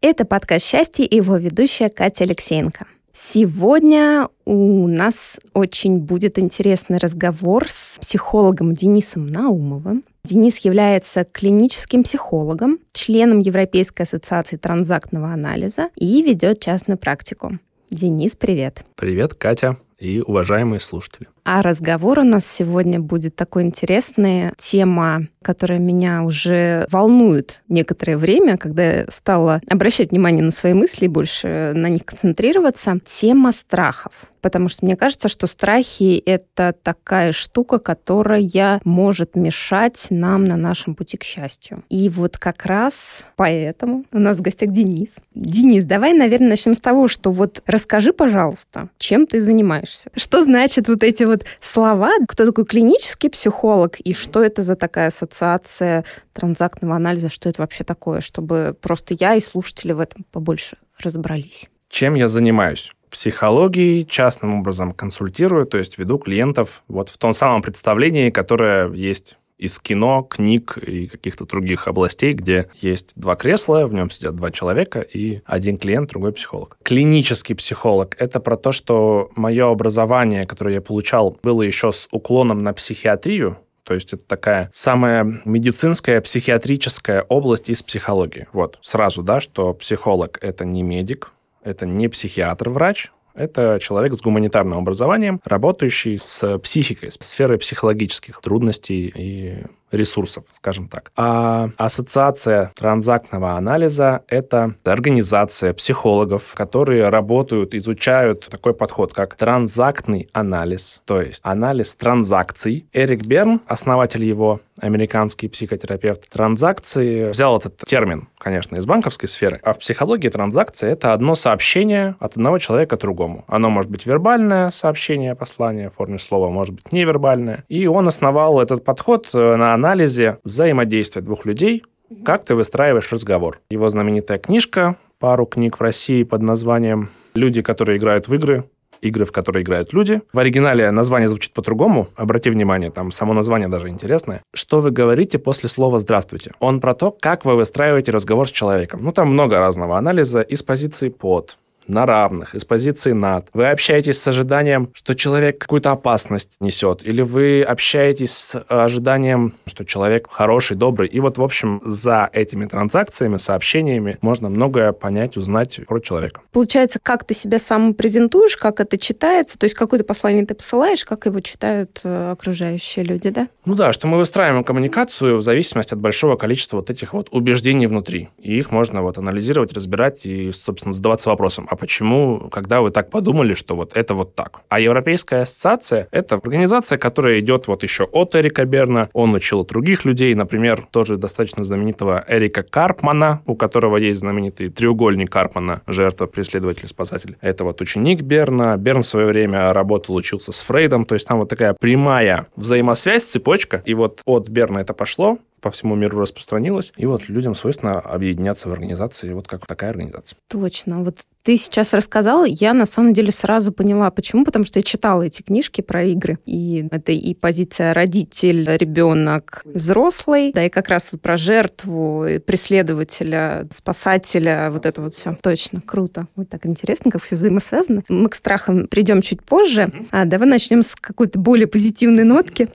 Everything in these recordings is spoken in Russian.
Это подкаст «Счастье» и его ведущая Катя Алексеенко. Сегодня у нас очень будет интересный разговор с психологом Денисом Наумовым. Денис является клиническим психологом, членом Европейской ассоциации транзактного анализа и ведет частную практику. Денис, привет. Привет, Катя и уважаемые слушатели. А разговор у нас сегодня будет такой интересный. Тема, которая меня уже волнует некоторое время, когда я стала обращать внимание на свои мысли больше на них концентрироваться. Тема страхов. Потому что мне кажется, что страхи — это такая штука, которая может мешать нам на нашем пути к счастью. И вот как раз поэтому у нас в гостях Денис. Денис, давай, наверное, начнем с того, что вот расскажи, пожалуйста, чем ты занимаешься? Что значит вот эти вот вот слова. Кто такой клинический психолог и что это за такая ассоциация транзактного анализа, что это вообще такое, чтобы просто я и слушатели в этом побольше разобрались. Чем я занимаюсь? психологией, частным образом консультирую, то есть веду клиентов вот в том самом представлении, которое есть из кино, книг и каких-то других областей, где есть два кресла, в нем сидят два человека и один клиент, другой психолог. Клинический психолог — это про то, что мое образование, которое я получал, было еще с уклоном на психиатрию, то есть это такая самая медицинская, психиатрическая область из психологии. Вот, сразу, да, что психолог — это не медик, это не психиатр-врач, это человек с гуманитарным образованием, работающий с психикой, с сферой психологических трудностей и ресурсов, скажем так. А ассоциация транзактного анализа – это организация психологов, которые работают, изучают такой подход, как транзактный анализ, то есть анализ транзакций. Эрик Берн, основатель его, американский психотерапевт, транзакции, взял этот термин, конечно, из банковской сферы, а в психологии транзакция – это одно сообщение от одного человека другому. Оно может быть вербальное сообщение, послание в форме слова, может быть невербальное. И он основал этот подход на анализе взаимодействия двух людей, как ты выстраиваешь разговор. Его знаменитая книжка, пару книг в России под названием «Люди, которые играют в игры», игры, в которые играют люди. В оригинале название звучит по-другому. Обрати внимание, там само название даже интересное. Что вы говорите после слова «здравствуйте»? Он про то, как вы выстраиваете разговор с человеком. Ну, там много разного анализа из позиции «под», на равных, из позиции над. Вы общаетесь с ожиданием, что человек какую-то опасность несет, или вы общаетесь с ожиданием, что человек хороший, добрый. И вот, в общем, за этими транзакциями, сообщениями можно многое понять, узнать про человека. Получается, как ты себя сам презентуешь, как это читается, то есть какое-то послание ты посылаешь, как его читают э, окружающие люди, да? Ну да, что мы выстраиваем коммуникацию в зависимости от большого количества вот этих вот убеждений внутри. И их можно вот анализировать, разбирать и, собственно, задаваться вопросом, а почему, когда вы так подумали, что вот это вот так. А Европейская ассоциация – это организация, которая идет вот еще от Эрика Берна. Он учил других людей, например, тоже достаточно знаменитого Эрика Карпмана, у которого есть знаменитый треугольник Карпмана, жертва, преследователь, спасатель. Это вот ученик Берна. Берн в свое время работал, учился с Фрейдом, то есть там вот такая прямая взаимосвязь, цепочка. И вот от Берна это пошло, по всему миру распространилось. И вот людям свойственно объединяться в организации, вот как такая организация. Точно. Вот ты сейчас рассказала, я на самом деле сразу поняла, почему, потому что я читала эти книжки про игры, и это и позиция родитель, ребенок, взрослый, да, и как раз вот про жертву, преследователя, спасателя, вот это вот все. Точно, круто. Вот так интересно, как все взаимосвязано. Мы к страхам придем чуть позже, а давай начнем с какой-то более позитивной нотки.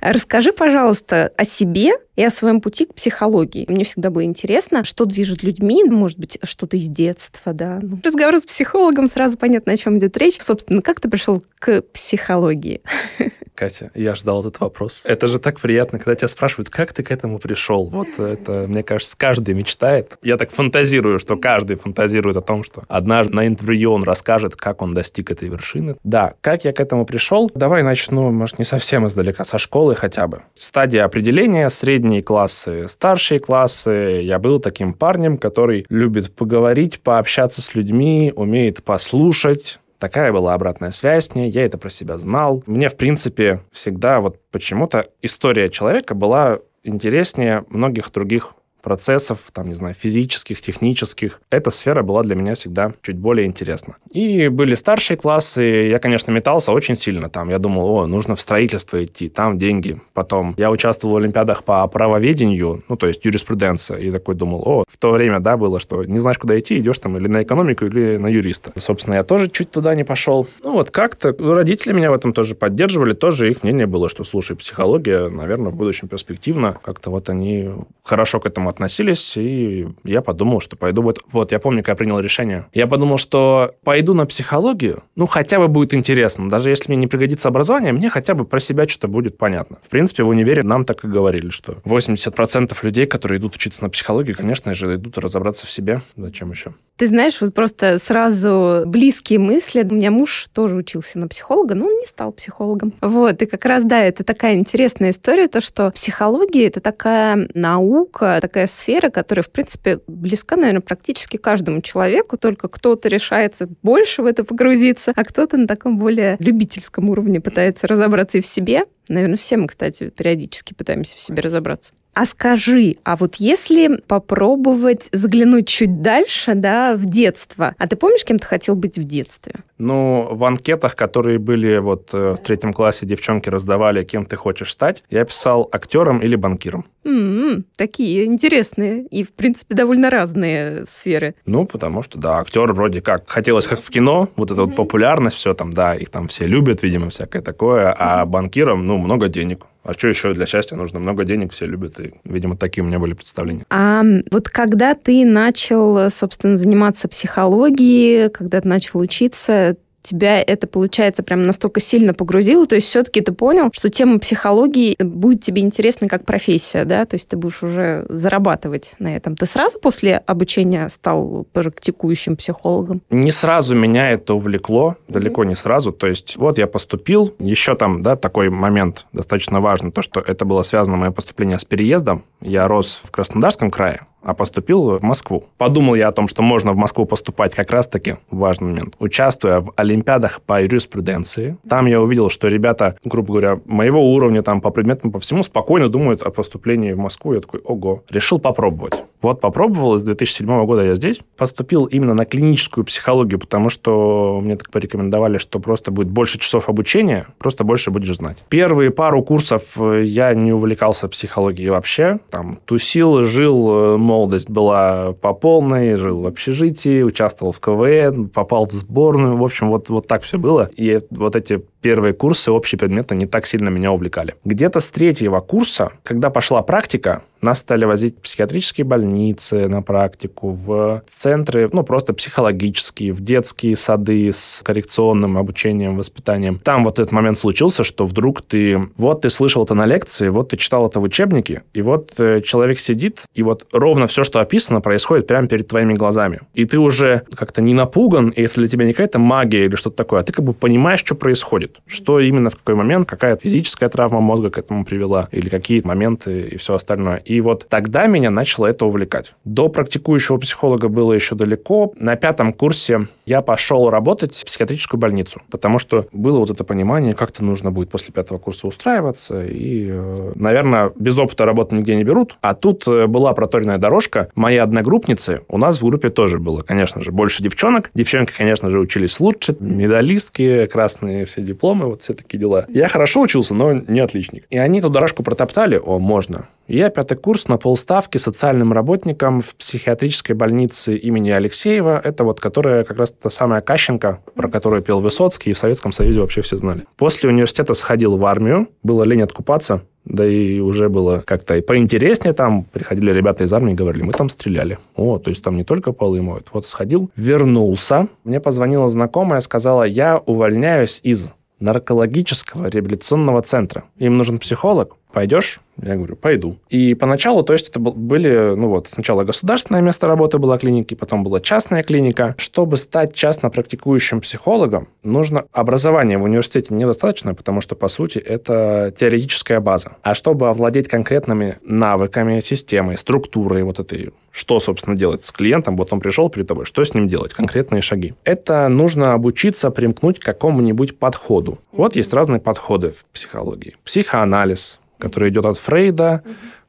Расскажи, пожалуйста, о себе и о своем пути к психологии. Мне всегда было интересно, что движет людьми, может быть, что-то из детства, да. Ну, разговор с психологом, сразу понятно, о чем идет речь. Собственно, как ты пришел к психологии? Катя, я ждал этот вопрос. Это же так приятно, когда тебя спрашивают, как ты к этому пришел. Вот это, мне кажется, каждый мечтает. Я так фантазирую, что каждый фантазирует о том, что однажды на интервью он расскажет, как он достиг этой вершины. Да, как я к этому пришел? Давай начну, может, не совсем издалека, со школы хотя бы. Стадия определения, средние классы, старшие классы. Я был таким парнем, который любит поговорить, пообщаться с людьми, умеет послушать, Такая была обратная связь мне, я это про себя знал. Мне, в принципе, всегда вот почему-то история человека была интереснее многих других процессов, там, не знаю, физических, технических. Эта сфера была для меня всегда чуть более интересна. И были старшие классы, я, конечно, метался очень сильно там. Я думал, о, нужно в строительство идти, там деньги. Потом я участвовал в олимпиадах по правоведению, ну, то есть юриспруденция, и такой думал, о, в то время, да, было, что не знаешь, куда идти, идешь там или на экономику, или на юриста. Собственно, я тоже чуть туда не пошел. Ну, вот как-то родители меня в этом тоже поддерживали, тоже их мнение было, что, слушай, психология, наверное, в будущем перспективно. Как-то вот они хорошо к этому относились, и я подумал, что пойду... Вот, вот я помню, когда я принял решение. Я подумал, что пойду на психологию, ну, хотя бы будет интересно. Даже если мне не пригодится образование, мне хотя бы про себя что-то будет понятно. В принципе, в универе нам так и говорили, что 80% людей, которые идут учиться на психологию, конечно же, идут разобраться в себе. Зачем еще? Ты знаешь, вот просто сразу близкие мысли. У меня муж тоже учился на психолога, но он не стал психологом. Вот, и как раз, да, это такая интересная история, то, что психология — это такая наука, такая сфера, которая, в принципе, близка, наверное, практически каждому человеку, только кто-то решается больше в это погрузиться, а кто-то на таком более любительском уровне пытается разобраться и в себе. Наверное, все мы, кстати, периодически пытаемся в себе разобраться. А скажи, а вот если попробовать заглянуть чуть дальше, да, в детство, а ты помнишь, кем ты хотел быть в детстве? Ну, в анкетах, которые были вот э, в третьем классе, девчонки раздавали, кем ты хочешь стать, я писал актером или банкиром. Mm-hmm, такие интересные и, в принципе, довольно разные сферы. Ну, потому что, да, актер вроде как хотелось как в кино, вот эта mm-hmm. вот популярность, все там, да, их там все любят, видимо, всякое такое, mm-hmm. а банкиром, ну, много денег. А что еще для счастья нужно? Много денег все любят. И, видимо, такие у меня были представления. А вот когда ты начал, собственно, заниматься психологией, когда ты начал учиться, тебя это, получается, прям настолько сильно погрузило, то есть все-таки ты понял, что тема психологии будет тебе интересна как профессия, да, то есть ты будешь уже зарабатывать на этом. Ты сразу после обучения стал практикующим психологом? Не сразу меня это увлекло, далеко не сразу, то есть вот я поступил, еще там, да, такой момент достаточно важный, то, что это было связано мое поступление с переездом, я рос в Краснодарском крае, а поступил в Москву. Подумал я о том, что можно в Москву поступать как раз-таки, важный момент, участвуя в олимпиадах по юриспруденции. Там я увидел, что ребята, грубо говоря, моего уровня там по предметам, по всему спокойно думают о поступлении в Москву. Я такой, ого, решил попробовать. Вот попробовал, с 2007 года я здесь. Поступил именно на клиническую психологию, потому что мне так порекомендовали, что просто будет больше часов обучения, просто больше будешь знать. Первые пару курсов э, я не увлекался психологией вообще. Там тусил, жил, э, молодость была по полной, жил в общежитии, участвовал в КВН, попал в сборную. В общем, вот, вот так все было. И вот эти первые курсы, общие предметы не так сильно меня увлекали. Где-то с третьего курса, когда пошла практика, нас стали возить в психиатрические больницы на практику, в центры, ну, просто психологические, в детские сады с коррекционным обучением, воспитанием. Там вот этот момент случился, что вдруг ты... Вот ты слышал это на лекции, вот ты читал это в учебнике, и вот э, человек сидит, и вот ровно все, что описано, происходит прямо перед твоими глазами. И ты уже как-то не напуган, и это для тебя не какая-то магия или что-то такое, а ты как бы понимаешь, что происходит. Что именно в какой момент, какая физическая травма мозга к этому привела, или какие моменты и все остальное. И вот тогда меня начало это увлекать. До практикующего психолога было еще далеко. На пятом курсе я пошел работать в психиатрическую больницу, потому что было вот это понимание, как-то нужно будет после пятого курса устраиваться. И, э, наверное, без опыта работы нигде не берут. А тут э, была проторенная дорожка. Мои одногруппницы, у нас в группе тоже было, конечно же, больше девчонок. Девчонки, конечно же, учились лучше, медалистки, красные все дипломы, вот все такие дела. Я хорошо учился, но не отличник. И они эту дорожку протоптали, о, можно. Я пятый курс на полставки социальным работником в психиатрической больнице имени Алексеева. Это вот которая как раз та самая Кащенко, про которую пел Высоцкий, и в Советском Союзе вообще все знали. После университета сходил в армию, было лень откупаться, Да и уже было как-то и поинтереснее там. Приходили ребята из армии говорили, мы там стреляли. О, то есть там не только полы моют. Вот сходил, вернулся. Мне позвонила знакомая, сказала, я увольняюсь из наркологического реабилитационного центра. Им нужен психолог. Пойдешь? Я говорю, пойду. И поначалу, то есть это были, ну вот, сначала государственное место работы была клиники, потом была частная клиника. Чтобы стать частно практикующим психологом, нужно образование в университете недостаточно, потому что, по сути, это теоретическая база. А чтобы овладеть конкретными навыками, системой, структурой вот этой, что, собственно, делать с клиентом, вот он пришел перед тобой, что с ним делать, конкретные шаги. Это нужно обучиться примкнуть к какому-нибудь подходу. Вот есть разные подходы в психологии. Психоанализ, который идет от Фрейда,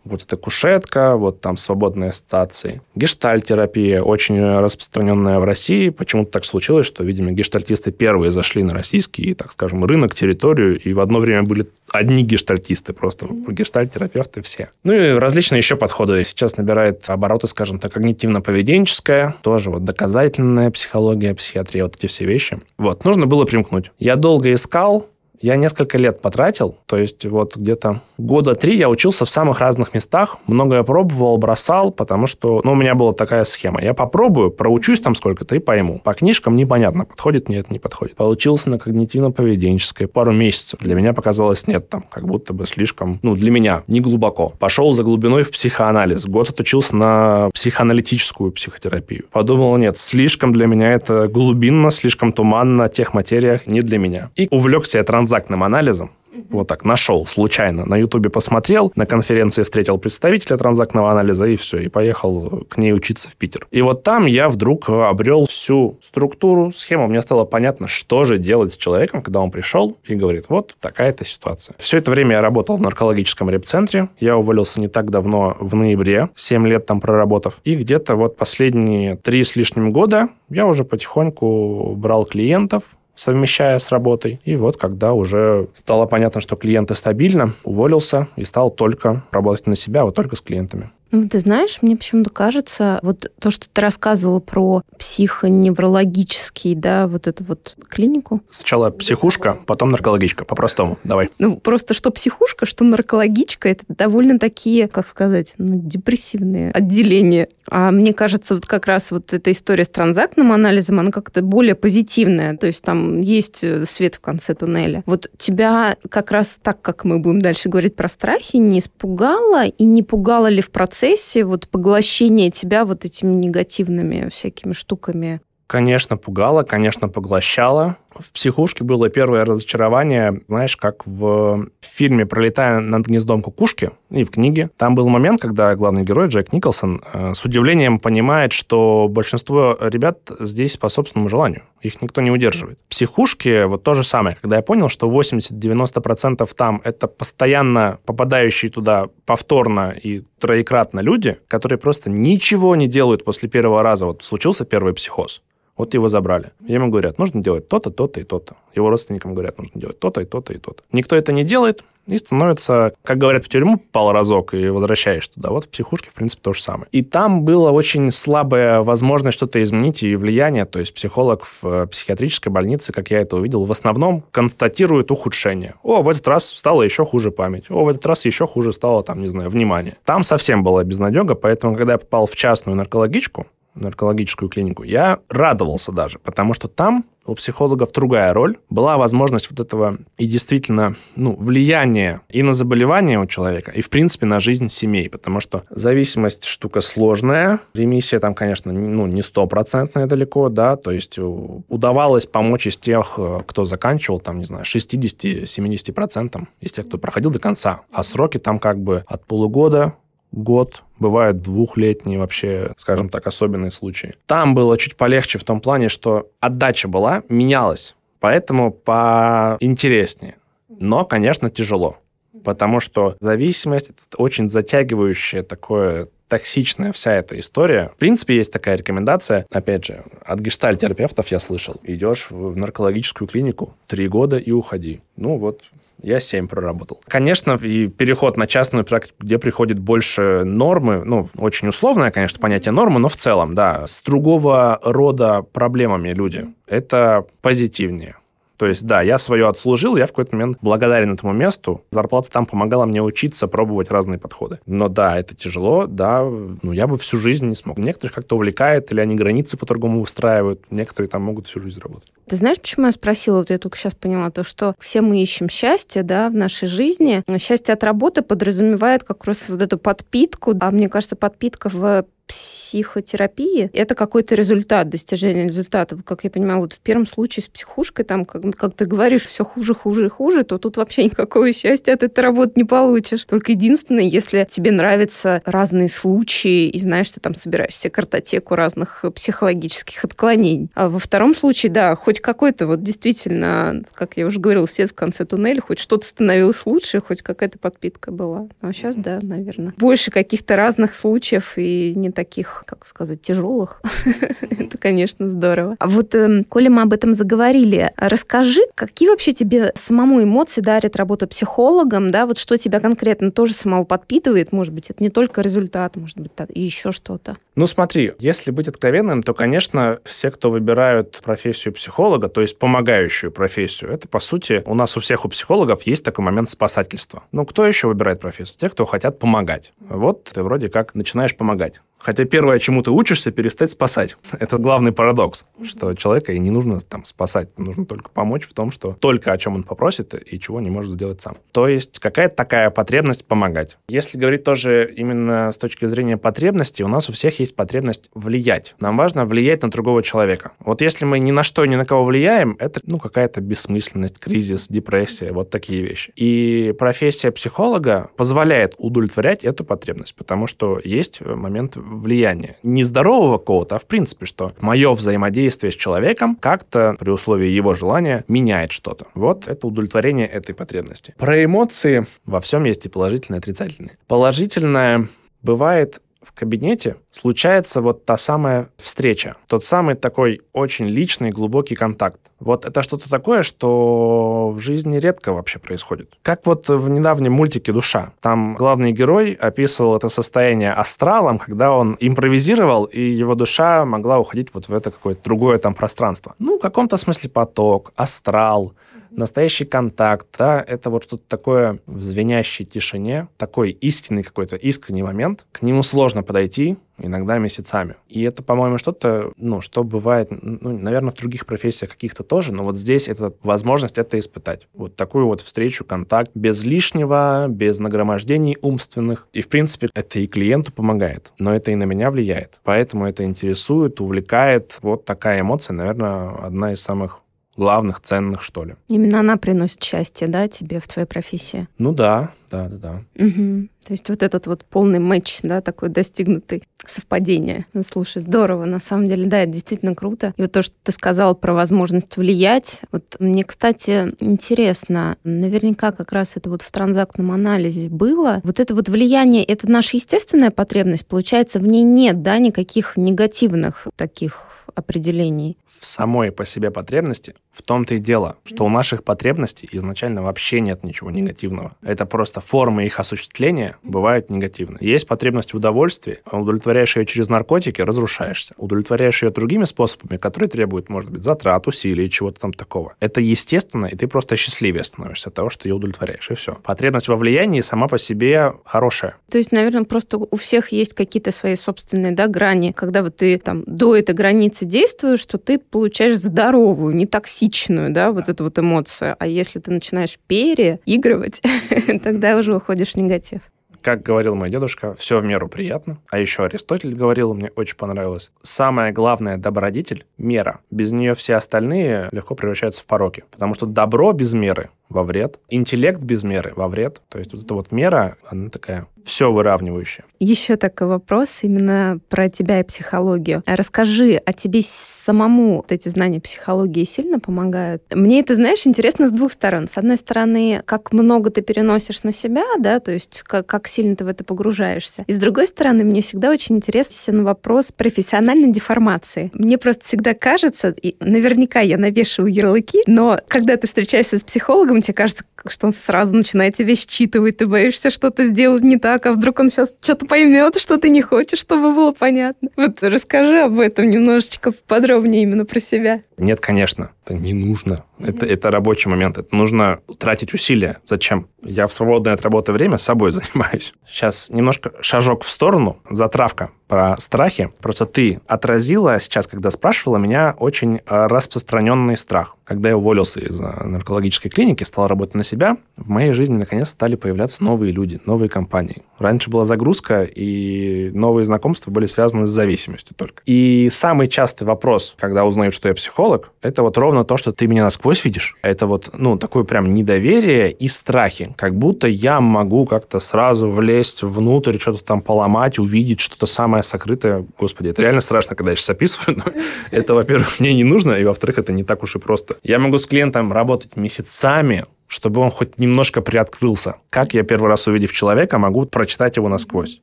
вот эта кушетка, вот там свободные ассоциации. Гештальтерапия очень распространенная в России. Почему-то так случилось, что, видимо, гештальтисты первые зашли на российский, так скажем, рынок, территорию, и в одно время были одни гештальтисты просто, mm гештальтерапевты все. Ну и различные еще подходы. Сейчас набирает обороты, скажем так, когнитивно-поведенческая, тоже вот доказательная психология, психиатрия, вот эти все вещи. Вот, нужно было примкнуть. Я долго искал, я несколько лет потратил, то есть вот где-то года три я учился в самых разных местах, многое пробовал, бросал, потому что, ну, у меня была такая схема. Я попробую, проучусь там сколько-то и пойму. По книжкам непонятно, подходит, нет, не подходит. Получился на когнитивно-поведенческое пару месяцев. Для меня показалось, нет, там, как будто бы слишком, ну, для меня, не глубоко. Пошел за глубиной в психоанализ. Год отучился на психоаналитическую психотерапию. Подумал, нет, слишком для меня это глубинно, слишком туманно, тех материях не для меня. И увлекся транс транзактным анализом, вот так нашел случайно. На Ютубе посмотрел, на конференции встретил представителя транзактного анализа и все, и поехал к ней учиться в Питер. И вот там я вдруг обрел всю структуру, схему. Мне стало понятно, что же делать с человеком, когда он пришел и говорит, вот такая-то ситуация. Все это время я работал в наркологическом репцентре. Я уволился не так давно, в ноябре, 7 лет там проработав. И где-то вот последние три с лишним года я уже потихоньку брал клиентов, совмещая с работой. И вот когда уже стало понятно, что клиенты стабильно, уволился и стал только работать на себя, вот только с клиентами. Ну, ты знаешь, мне почему-то кажется, вот то, что ты рассказывала про психоневрологический, да, вот эту вот клинику. Сначала психушка, потом наркологичка, по-простому. Давай. Ну, просто что психушка, что наркологичка, это довольно такие, как сказать, ну, депрессивные отделения. А мне кажется, вот как раз вот эта история с транзактным анализом, она как-то более позитивная. То есть там есть э, свет в конце туннеля. Вот тебя как раз так, как мы будем дальше говорить про страхи, не испугало и не пугало ли в процессе вот поглощения тебя вот этими негативными всякими штуками? Конечно, пугало, конечно, поглощало. В «Психушке» было первое разочарование, знаешь, как в фильме «Пролетая над гнездом кукушки» и в книге. Там был момент, когда главный герой Джек Николсон э, с удивлением понимает, что большинство ребят здесь по собственному желанию. Их никто не удерживает. В «Психушке» вот то же самое. Когда я понял, что 80-90% там это постоянно попадающие туда повторно и троекратно люди, которые просто ничего не делают после первого раза. Вот случился первый психоз. Вот его забрали. Ему говорят, нужно делать то-то, то-то и то-то. Его родственникам говорят, нужно делать то-то и то-то и то-то. Никто это не делает, и становится, как говорят, в тюрьму попал разок и возвращаешь туда. Вот в психушке, в принципе, то же самое. И там была очень слабая возможность что-то изменить и влияние. То есть психолог в э, психиатрической больнице, как я это увидел, в основном констатирует ухудшение. О, в этот раз стало еще хуже память. О, в этот раз еще хуже стало, там, не знаю, внимание. Там совсем была безнадега, поэтому, когда я попал в частную наркологичку, наркологическую клинику, я радовался даже, потому что там у психологов другая роль. Была возможность вот этого и действительно ну, влияния и на заболевания у человека, и, в принципе, на жизнь семей, потому что зависимость штука сложная. Ремиссия там, конечно, ну, не стопроцентная далеко, да, то есть удавалось помочь из тех, кто заканчивал, там, не знаю, 60-70%, из тех, кто проходил до конца. А сроки там как бы от полугода год, бывают двухлетние вообще, скажем так, особенные случаи. Там было чуть полегче в том плане, что отдача была, менялась, поэтому поинтереснее. Но, конечно, тяжело, потому что зависимость — это очень затягивающее такое токсичная вся эта история. В принципе, есть такая рекомендация, опять же, от гештальтерапевтов я слышал. Идешь в наркологическую клинику, три года и уходи. Ну вот, я 7 проработал. Конечно, и переход на частную практику, где приходит больше нормы, ну, очень условное, конечно, понятие нормы, но в целом, да, с другого рода проблемами люди, это позитивнее. То есть, да, я свое отслужил, я в какой-то момент благодарен этому месту. Зарплата там помогала мне учиться, пробовать разные подходы. Но да, это тяжело, да, ну, я бы всю жизнь не смог. Некоторых как-то увлекает, или они границы по-другому устраивают, некоторые там могут всю жизнь работать. Ты знаешь, почему я спросила, вот я только сейчас поняла, то, что все мы ищем счастье, да, в нашей жизни. Счастье от работы подразумевает как раз вот эту подпитку, а мне кажется, подпитка в психотерапии это какой-то результат, достижение результата. Как я понимаю, вот в первом случае с психушкой, там, как, как ты говоришь, все хуже, хуже и хуже, то тут вообще никакого счастья от этой работы не получишь. Только единственное, если тебе нравятся разные случаи, и знаешь, ты там собираешь себе картотеку разных психологических отклонений. А во втором случае, да, хоть какой-то вот действительно, как я уже говорила, свет в конце туннеля, хоть что-то становилось лучше, хоть какая-то подпитка была. Ну, а сейчас, да, наверное. Больше каких-то разных случаев и не таких, как сказать, тяжелых. Это, конечно, здорово. А вот, э, коли мы об этом заговорили, расскажи, какие вообще тебе самому эмоции дарит работа психологом, да, вот что тебя конкретно тоже самого подпитывает, может быть, это не только результат, может быть, и еще что-то. Ну, смотри, если быть откровенным, то, конечно, все, кто выбирают профессию психолога, то есть помогающую профессию, это, по сути, у нас у всех у психологов есть такой момент спасательства. Ну, кто еще выбирает профессию? Те, кто хотят помогать. Вот ты вроде как начинаешь помогать. Хотя первое, чему ты учишься, перестать спасать. Это главный парадокс, что человека и не нужно там спасать, нужно только помочь в том, что только о чем он попросит и чего не может сделать сам. То есть какая-то такая потребность помогать. Если говорить тоже именно с точки зрения потребности, у нас у всех есть потребность влиять. Нам важно влиять на другого человека. Вот если мы ни на что, ни на кого влияем, это ну какая-то бессмысленность, кризис, депрессия, вот такие вещи. И профессия психолога позволяет удовлетворять эту потребность, потому что есть момент влияния. Не здорового какого-то, а в принципе, что мое взаимодействие с человеком как-то при условии его желания меняет что-то. Вот это удовлетворение этой потребности. Про эмоции во всем есть и положительное, и отрицательное. Положительное бывает в кабинете случается вот та самая встреча, тот самый такой очень личный, глубокий контакт. Вот это что-то такое, что в жизни редко вообще происходит. Как вот в недавнем мультике «Душа». Там главный герой описывал это состояние астралом, когда он импровизировал, и его душа могла уходить вот в это какое-то другое там пространство. Ну, в каком-то смысле поток, астрал — настоящий контакт, да, это вот что-то такое в звенящей тишине, такой истинный какой-то искренний момент. К нему сложно подойти, иногда месяцами. И это, по-моему, что-то, ну, что бывает, ну, наверное, в других профессиях каких-то тоже, но вот здесь это возможность это испытать. Вот такую вот встречу, контакт без лишнего, без нагромождений умственных. И, в принципе, это и клиенту помогает, но это и на меня влияет. Поэтому это интересует, увлекает. Вот такая эмоция, наверное, одна из самых главных, ценных, что ли. Именно она приносит счастье, да, тебе в твоей профессии? Ну да, да, да, да. Угу. То есть вот этот вот полный матч, да, такой достигнутый совпадение. Слушай, здорово, на самом деле, да, это действительно круто. И вот то, что ты сказал про возможность влиять, вот мне, кстати, интересно, наверняка как раз это вот в транзактном анализе было. Вот это вот влияние, это наша естественная потребность, получается, в ней нет, да, никаких негативных таких определений? В самой по себе потребности в том-то и дело, что у наших потребностей изначально вообще нет ничего негативного. Это просто формы их осуществления бывают негативные. Есть потребность в удовольствии, а удовлетворяешь ее через наркотики, разрушаешься. Удовлетворяешь ее другими способами, которые требуют, может быть, затрат, усилий, чего-то там такого. Это естественно, и ты просто счастливее становишься от того, что ее удовлетворяешь, и все. Потребность во влиянии сама по себе хорошая. То есть, наверное, просто у всех есть какие-то свои собственные да, грани, когда вот ты там до этой границы действуешь, что ты получаешь здоровую, не токсичную да, вот эту вот эмоцию. А если ты начинаешь переигрывать, тогда уже уходишь в негатив. Как говорил мой дедушка, все в меру приятно. А еще Аристотель говорил, мне очень понравилось. Самая главная добродетель – мера. Без нее все остальные легко превращаются в пороки. Потому что добро без меры во вред, интеллект без меры во вред. То есть вот эта вот мера, она такая все выравнивающая. Еще такой вопрос именно про тебя и психологию. Расскажи, а тебе самому вот эти знания психологии сильно помогают? Мне это, знаешь, интересно с двух сторон. С одной стороны, как много ты переносишь на себя, да, то есть как, как сильно ты в это погружаешься. И с другой стороны, мне всегда очень интересен вопрос профессиональной деформации. Мне просто всегда кажется, и наверняка я навешиваю ярлыки, но когда ты встречаешься с психологом, тебе кажется, что он сразу начинает тебя считывать, ты боишься что-то сделать не так, а вдруг он сейчас что-то поймет, что ты не хочешь, чтобы было понятно. Вот расскажи об этом немножечко подробнее именно про себя. Нет, конечно, это не нужно Это, это рабочий момент. Это нужно тратить усилия. Зачем? Я в свободное от работы время собой занимаюсь. Сейчас немножко шажок в сторону, затравка про страхи. Просто ты отразила сейчас, когда спрашивала меня, очень э, распространенный страх. Когда я уволился из э, наркологической клиники, стал работать на себя, в моей жизни наконец стали появляться новые люди, новые компании. Раньше была загрузка, и новые знакомства были связаны с зависимостью только. И самый частый вопрос, когда узнают, что я психолог, это вот ровно то, что ты меня насквозь видишь. Это вот, ну, такое прям недоверие и страхи. Как будто я могу как-то сразу влезть внутрь, что-то там поломать, увидеть что-то самое сокрытое, господи, это реально страшно, когда я сейчас описываю, но это, во-первых, мне не нужно, и, во-вторых, это не так уж и просто. Я могу с клиентом работать месяцами, чтобы он хоть немножко приоткрылся. Как я первый раз, увидев человека, могу прочитать его насквозь?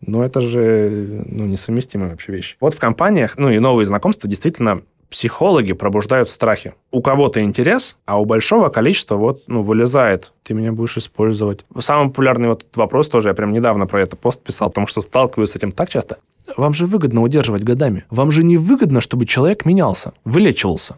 Ну, это же ну, несовместимые вообще вещи. Вот в компаниях, ну и новые знакомства действительно психологи пробуждают страхи. У кого-то интерес, а у большого количества вот, ну, вылезает. Ты меня будешь использовать. Самый популярный вот вопрос тоже, я прям недавно про это пост писал, потому что сталкиваюсь с этим так часто. Вам же выгодно удерживать годами. Вам же не выгодно, чтобы человек менялся, вылечивался.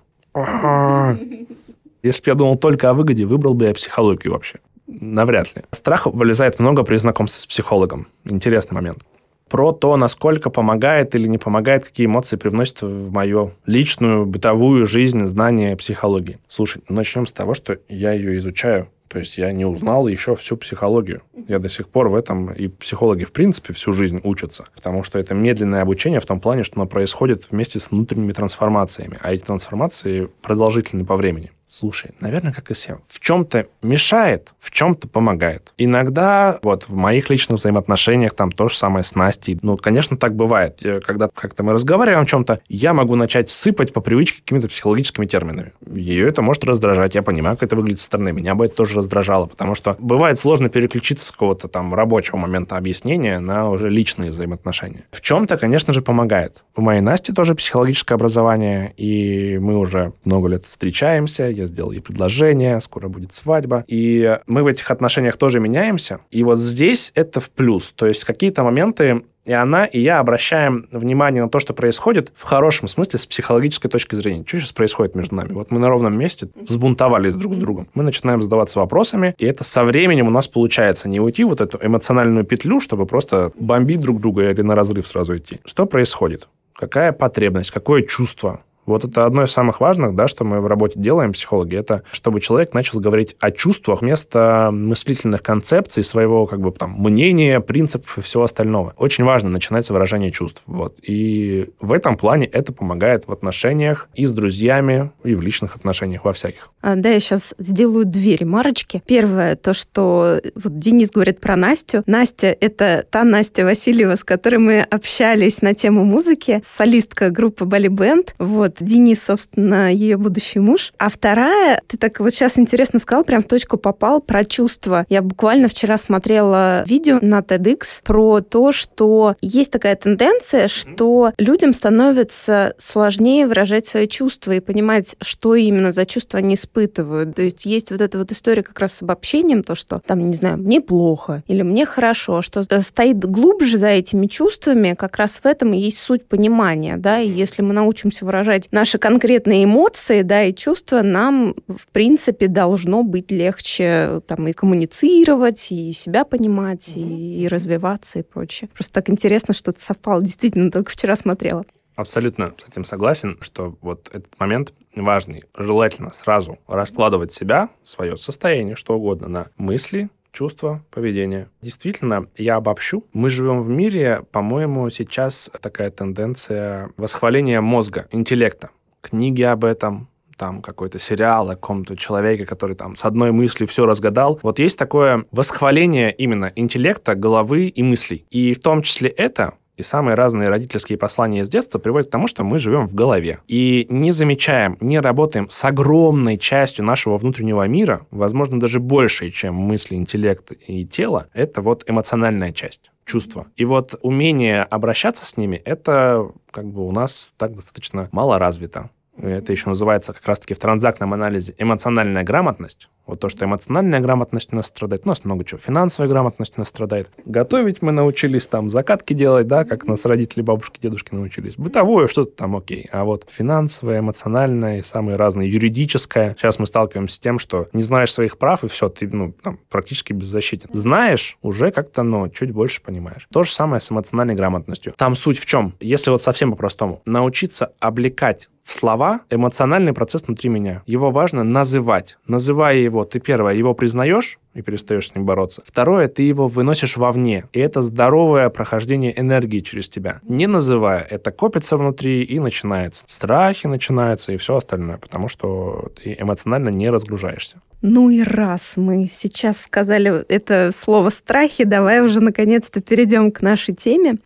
Если бы я думал только о выгоде, выбрал бы я психологию вообще. Навряд ли. Страх вылезает много при знакомстве с психологом. Интересный момент про то, насколько помогает или не помогает, какие эмоции привносит в мою личную, бытовую жизнь знание психологии. Слушай, начнем с того, что я ее изучаю. То есть я не узнал еще всю психологию. Я до сих пор в этом, и психологи, в принципе, всю жизнь учатся. Потому что это медленное обучение в том плане, что оно происходит вместе с внутренними трансформациями. А эти трансформации продолжительны по времени. Слушай, наверное, как и всем. В чем-то мешает, в чем-то помогает. Иногда, вот в моих личных взаимоотношениях, там то же самое с Настей. Ну, конечно, так бывает. Когда как-то мы разговариваем о чем-то, я могу начать сыпать по привычке какими-то психологическими терминами. Ее это может раздражать. Я понимаю, как это выглядит со стороны. Меня бы это тоже раздражало, потому что бывает сложно переключиться с какого-то там рабочего момента объяснения на уже личные взаимоотношения. В чем-то, конечно же, помогает. У моей Насти тоже психологическое образование, и мы уже много лет встречаемся я сделал ей предложение, скоро будет свадьба. И мы в этих отношениях тоже меняемся. И вот здесь это в плюс. То есть какие-то моменты и она, и я обращаем внимание на то, что происходит в хорошем смысле с психологической точки зрения. Что сейчас происходит между нами? Вот мы на ровном месте взбунтовались друг с другом. Мы начинаем задаваться вопросами, и это со временем у нас получается не уйти вот эту эмоциональную петлю, чтобы просто бомбить друг друга или на разрыв сразу идти. Что происходит? Какая потребность, какое чувство вот это одно из самых важных, да, что мы в работе делаем, психологи, это чтобы человек начал говорить о чувствах вместо мыслительных концепций, своего как бы там мнения, принципов и всего остального. Очень важно начинать с выражения чувств. Вот. И в этом плане это помогает в отношениях и с друзьями, и в личных отношениях, во всяких. А, да, я сейчас сделаю две ремарочки. Первое, то, что вот Денис говорит про Настю. Настя — это та Настя Васильева, с которой мы общались на тему музыки, солистка группы Бали Бенд. Вот, Денис, собственно, ее будущий муж. А вторая, ты так вот сейчас интересно сказал, прям в точку попал про чувства. Я буквально вчера смотрела видео на TEDx про то, что есть такая тенденция, что людям становится сложнее выражать свои чувства и понимать, что именно за чувства они испытывают. То есть есть вот эта вот история как раз с обобщением, то, что там, не знаю, мне плохо или мне хорошо, что стоит глубже за этими чувствами, как раз в этом и есть суть понимания, да, и если мы научимся выражать наши конкретные эмоции, да, и чувства, нам, в принципе, должно быть легче там и коммуницировать, и себя понимать, mm-hmm. и, и развиваться, и прочее. Просто так интересно, что это совпало. Действительно, только вчера смотрела. Абсолютно с этим согласен, что вот этот момент важный. Желательно сразу раскладывать себя, свое состояние, что угодно, на мысли, чувства, поведение. Действительно, я обобщу. Мы живем в мире, по-моему, сейчас такая тенденция восхваления мозга, интеллекта. Книги об этом, там какой-то сериал о каком-то человеке, который там с одной мыслью все разгадал. Вот есть такое восхваление именно интеллекта, головы и мыслей. И в том числе это и самые разные родительские послания с детства приводят к тому, что мы живем в голове. И не замечаем, не работаем с огромной частью нашего внутреннего мира, возможно, даже большей, чем мысли, интеллект и тело, это вот эмоциональная часть чувства. И вот умение обращаться с ними, это как бы у нас так достаточно мало развито. Это еще называется как раз-таки в транзактном анализе эмоциональная грамотность. Вот то, что эмоциональная грамотность у нас страдает, у нас много чего, финансовая грамотность у нас страдает. Готовить мы научились, там, закатки делать, да, как нас родители, бабушки, дедушки научились. Бытовое что-то там окей. А вот финансовое, эмоциональное и самые разные, юридическое. Сейчас мы сталкиваемся с тем, что не знаешь своих прав, и все, ты, ну, там, практически беззащитен. Знаешь, уже как-то, ну, чуть больше понимаешь. То же самое с эмоциональной грамотностью. Там суть в чем? Если вот совсем по-простому, научиться облекать в слова эмоциональный процесс внутри меня. Его важно называть. Называя его, ты первое, его признаешь и перестаешь с ним бороться. Второе, ты его выносишь вовне. И это здоровое прохождение энергии через тебя. Не называя, это копится внутри и начинается. Страхи начинаются и все остальное, потому что ты эмоционально не разгружаешься. Ну и раз мы сейчас сказали это слово страхи, давай уже наконец-то перейдем к нашей теме.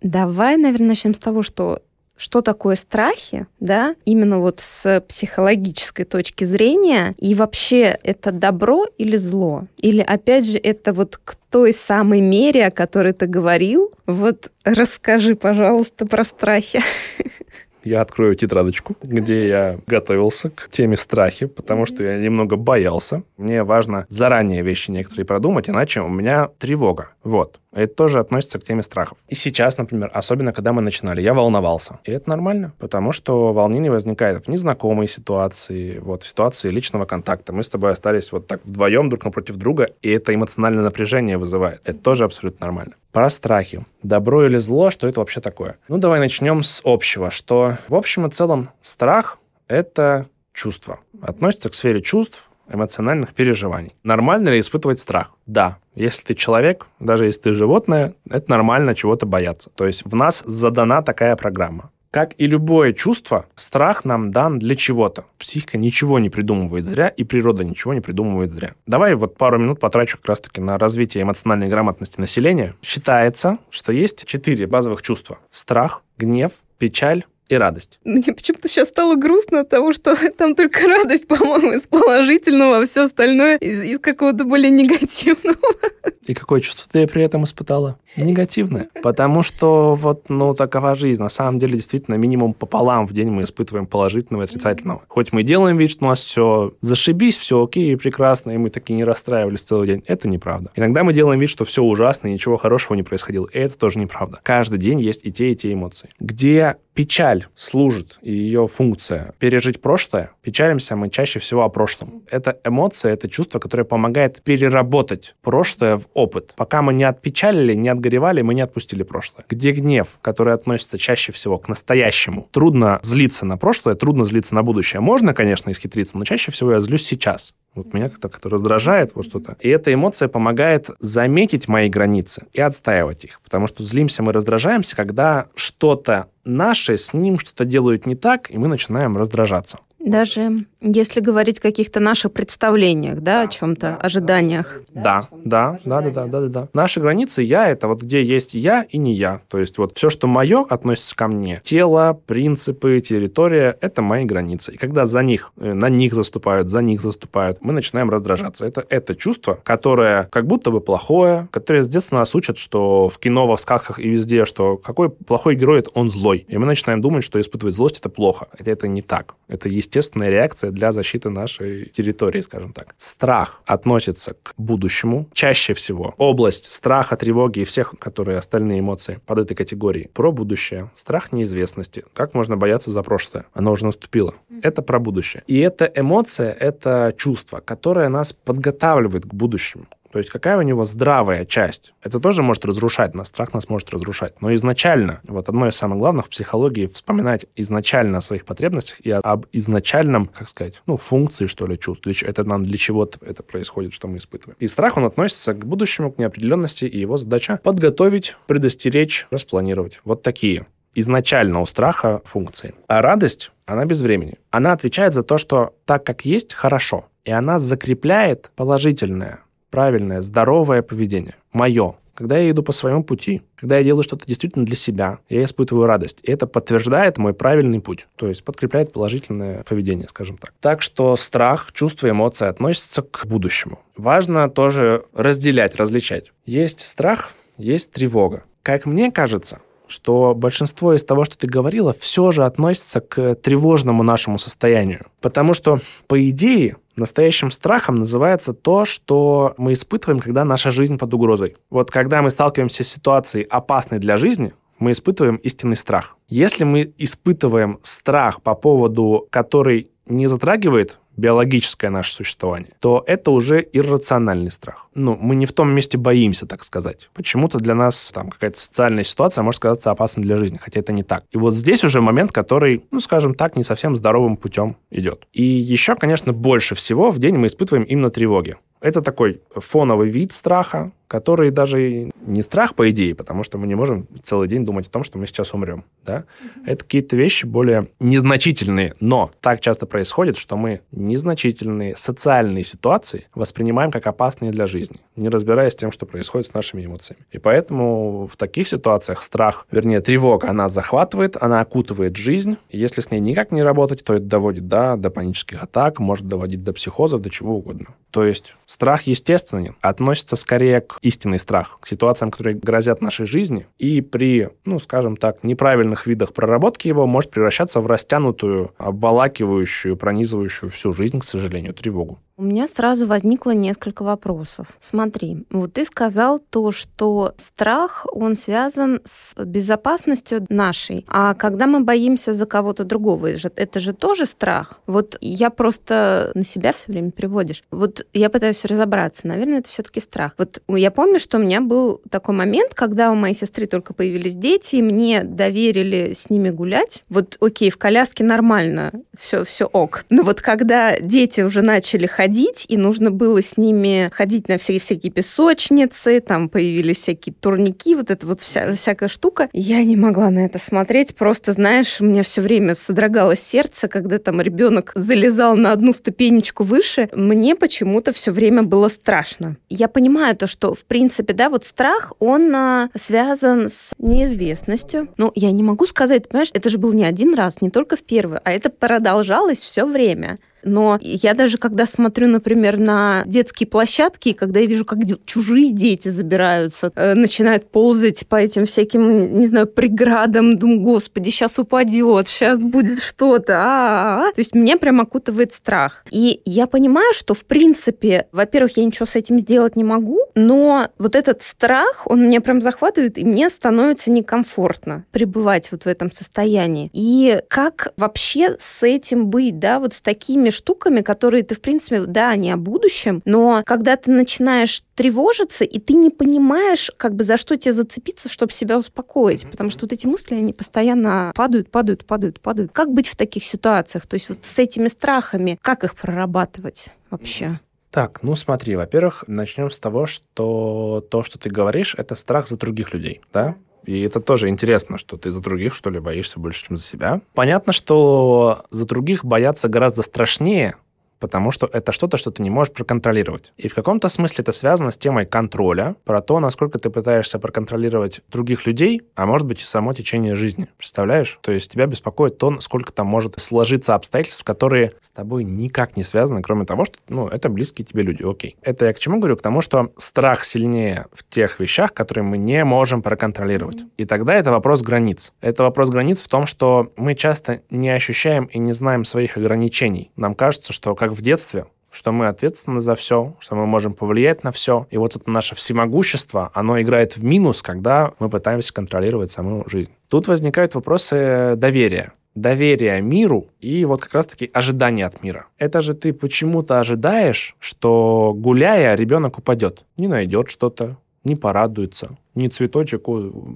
Давай, наверное, начнем с того, что что такое страхи, да, именно вот с психологической точки зрения, и вообще это добро или зло? Или, опять же, это вот к той самой мере, о которой ты говорил? Вот расскажи, пожалуйста, про страхи. я открою тетрадочку, где я готовился к теме страхи, потому что я немного боялся. Мне важно заранее вещи некоторые продумать, иначе у меня тревога. Вот. Это тоже относится к теме страхов. И сейчас, например, особенно когда мы начинали, я волновался. И это нормально, потому что волнение возникает в незнакомой ситуации, вот в ситуации личного контакта. Мы с тобой остались вот так вдвоем друг напротив друга, и это эмоциональное напряжение вызывает. Это тоже абсолютно нормально. Про страхи. Добро или зло, что это вообще такое? Ну, давай начнем с общего, что в общем и целом страх — это чувство. Относится к сфере чувств, эмоциональных переживаний. Нормально ли испытывать страх? Да. Если ты человек, даже если ты животное, это нормально чего-то бояться. То есть в нас задана такая программа. Как и любое чувство, страх нам дан для чего-то. Психика ничего не придумывает зря, и природа ничего не придумывает зря. Давай вот пару минут потрачу как раз-таки на развитие эмоциональной грамотности населения. Считается, что есть четыре базовых чувства. Страх, гнев, печаль, и радость. Мне почему-то сейчас стало грустно от того, что там только радость, по-моему, из положительного, а все остальное из, из какого-то более негативного. И какое чувство ты при этом испытала? Негативное. Потому что вот, ну, такова жизнь. На самом деле, действительно, минимум пополам в день мы испытываем положительного и отрицательного. Хоть мы делаем вид, что у нас все зашибись, все окей, прекрасно, и мы такие не расстраивались целый день. Это неправда. Иногда мы делаем вид, что все ужасно, и ничего хорошего не происходило. И это тоже неправда. Каждый день есть и те, и те эмоции. Где печаль служит, и ее функция пережить прошлое, печалимся мы чаще всего о прошлом. Это эмоция, это чувство, которое помогает переработать прошлое в опыт. Пока мы не отпечалили, не отгоревали, мы не отпустили прошлое. Где гнев, который относится чаще всего к настоящему. Трудно злиться на прошлое, трудно злиться на будущее. Можно, конечно, исхитриться, но чаще всего я злюсь сейчас. Вот меня как-то как раздражает вот что-то. И эта эмоция помогает заметить мои границы и отстаивать их. Потому что злимся мы, раздражаемся, когда что-то наше с ним что-то делают не так, и мы начинаем раздражаться. Даже если говорить о каких-то наших представлениях, да, да о чем-то, да, ожиданиях. Да, да, да, да, да, да, да, да. Наши границы я это вот где есть я и не я. То есть вот все, что мое, относится ко мне. Тело, принципы, территория это мои границы. И когда за них, э, на них заступают, за них заступают, мы начинаем раздражаться. Это это чувство, которое как будто бы плохое, которое с детства нас учат, что в кино, во сказках и везде, что какой плохой герой, это он злой. И мы начинаем думать, что испытывать злость это плохо. Это, это не так. Это естественная реакция для защиты нашей территории, скажем так. Страх относится к будущему. Чаще всего область страха, тревоги и всех, которые остальные эмоции под этой категорией. Про будущее. Страх неизвестности. Как можно бояться за прошлое? Оно уже наступило. Это про будущее. И эта эмоция, это чувство, которое нас подготавливает к будущему. То есть какая у него здравая часть? Это тоже может разрушать нас, страх нас может разрушать. Но изначально, вот одно из самых главных в психологии вспоминать изначально о своих потребностях и об изначальном, как сказать, ну, функции, что ли, чувств. Это нам для чего-то это происходит, что мы испытываем. И страх, он относится к будущему, к неопределенности, и его задача подготовить, предостеречь, распланировать. Вот такие изначально у страха функции. А радость, она без времени. Она отвечает за то, что так, как есть, хорошо. И она закрепляет положительное правильное, здоровое поведение. Мое. Когда я иду по своему пути, когда я делаю что-то действительно для себя, я испытываю радость. И это подтверждает мой правильный путь. То есть подкрепляет положительное поведение, скажем так. Так что страх, чувства, эмоции относятся к будущему. Важно тоже разделять, различать. Есть страх, есть тревога. Как мне кажется, что большинство из того, что ты говорила, все же относится к тревожному нашему состоянию. Потому что, по идее, Настоящим страхом называется то, что мы испытываем, когда наша жизнь под угрозой. Вот когда мы сталкиваемся с ситуацией опасной для жизни, мы испытываем истинный страх. Если мы испытываем страх по поводу, который не затрагивает биологическое наше существование, то это уже иррациональный страх. Ну, мы не в том месте боимся, так сказать. Почему-то для нас там какая-то социальная ситуация может казаться опасной для жизни, хотя это не так. И вот здесь уже момент, который, ну, скажем так, не совсем здоровым путем идет. И еще, конечно, больше всего в день мы испытываем именно тревоги. Это такой фоновый вид страха, который даже не страх, по идее, потому что мы не можем целый день думать о том, что мы сейчас умрем. Да? Mm-hmm. Это какие-то вещи более незначительные, но так часто происходит, что мы незначительные социальные ситуации воспринимаем как опасные для жизни, не разбираясь с тем, что происходит с нашими эмоциями. И поэтому в таких ситуациях страх, вернее, тревога, она захватывает, она окутывает жизнь. И если с ней никак не работать, то это доводит да, до панических атак, может доводить до психозов, до чего угодно. То есть страх естественен, относится скорее к истинный страх, к ситуациям, которые грозят нашей жизни, и при, ну, скажем так, неправильных видах проработки его может превращаться в растянутую, обволакивающую, пронизывающую всю жизнь, к сожалению, тревогу. У меня сразу возникло несколько вопросов. Смотри, вот ты сказал то, что страх, он связан с безопасностью нашей. А когда мы боимся за кого-то другого, это же тоже страх. Вот я просто на себя все время приводишь. Вот я пытаюсь разобраться. Наверное, это все-таки страх. Вот я помню, что у меня был такой момент, когда у моей сестры только появились дети, и мне доверили с ними гулять. Вот, окей, в коляске нормально, все, все ок. Но вот когда дети уже начали ходить, ходить, и нужно было с ними ходить на всякие, всякие песочницы, там появились всякие турники, вот эта вот вся, всякая штука. Я не могла на это смотреть, просто, знаешь, у меня все время содрогалось сердце, когда там ребенок залезал на одну ступенечку выше, мне почему-то все время было страшно. Я понимаю то, что, в принципе, да, вот страх, он а, связан с неизвестностью. Ну, я не могу сказать, понимаешь, это же был не один раз, не только в первый, а это продолжалось все время. Но я даже когда смотрю, например, на детские площадки, когда я вижу, как чужие дети забираются, э, начинают ползать по этим всяким, не знаю, преградам, думаю, господи, сейчас упадет, сейчас будет что-то. А-а-а. То есть меня прям окутывает страх. И я понимаю, что, в принципе, во-первых, я ничего с этим сделать не могу, но вот этот страх, он меня прям захватывает, и мне становится некомфортно пребывать вот в этом состоянии. И как вообще с этим быть, да, вот с такими штуками, которые ты, в принципе, да, они о будущем, но когда ты начинаешь тревожиться, и ты не понимаешь, как бы за что тебе зацепиться, чтобы себя успокоить, потому что вот эти мысли, они постоянно падают, падают, падают, падают. Как быть в таких ситуациях? То есть вот с этими страхами, как их прорабатывать вообще? Так, ну смотри, во-первых, начнем с того, что то, что ты говоришь, это страх за других людей, да? И это тоже интересно, что ты за других, что ли, боишься больше, чем за себя. Понятно, что за других бояться гораздо страшнее, потому что это что-то, что ты не можешь проконтролировать. И в каком-то смысле это связано с темой контроля, про то, насколько ты пытаешься проконтролировать других людей, а может быть и само течение жизни. Представляешь? То есть тебя беспокоит то, сколько там может сложиться обстоятельств, которые с тобой никак не связаны, кроме того, что, ну, это близкие тебе люди, окей. Это я к чему говорю? К тому, что страх сильнее в тех вещах, которые мы не можем проконтролировать. И тогда это вопрос границ. Это вопрос границ в том, что мы часто не ощущаем и не знаем своих ограничений. Нам кажется, что как в детстве, что мы ответственны за все, что мы можем повлиять на все. И вот это наше всемогущество, оно играет в минус, когда мы пытаемся контролировать саму жизнь. Тут возникают вопросы доверия. Доверия миру и вот как раз-таки ожидания от мира. Это же ты почему-то ожидаешь, что гуляя, ребенок упадет. Не найдет что-то, не порадуется, не цветочек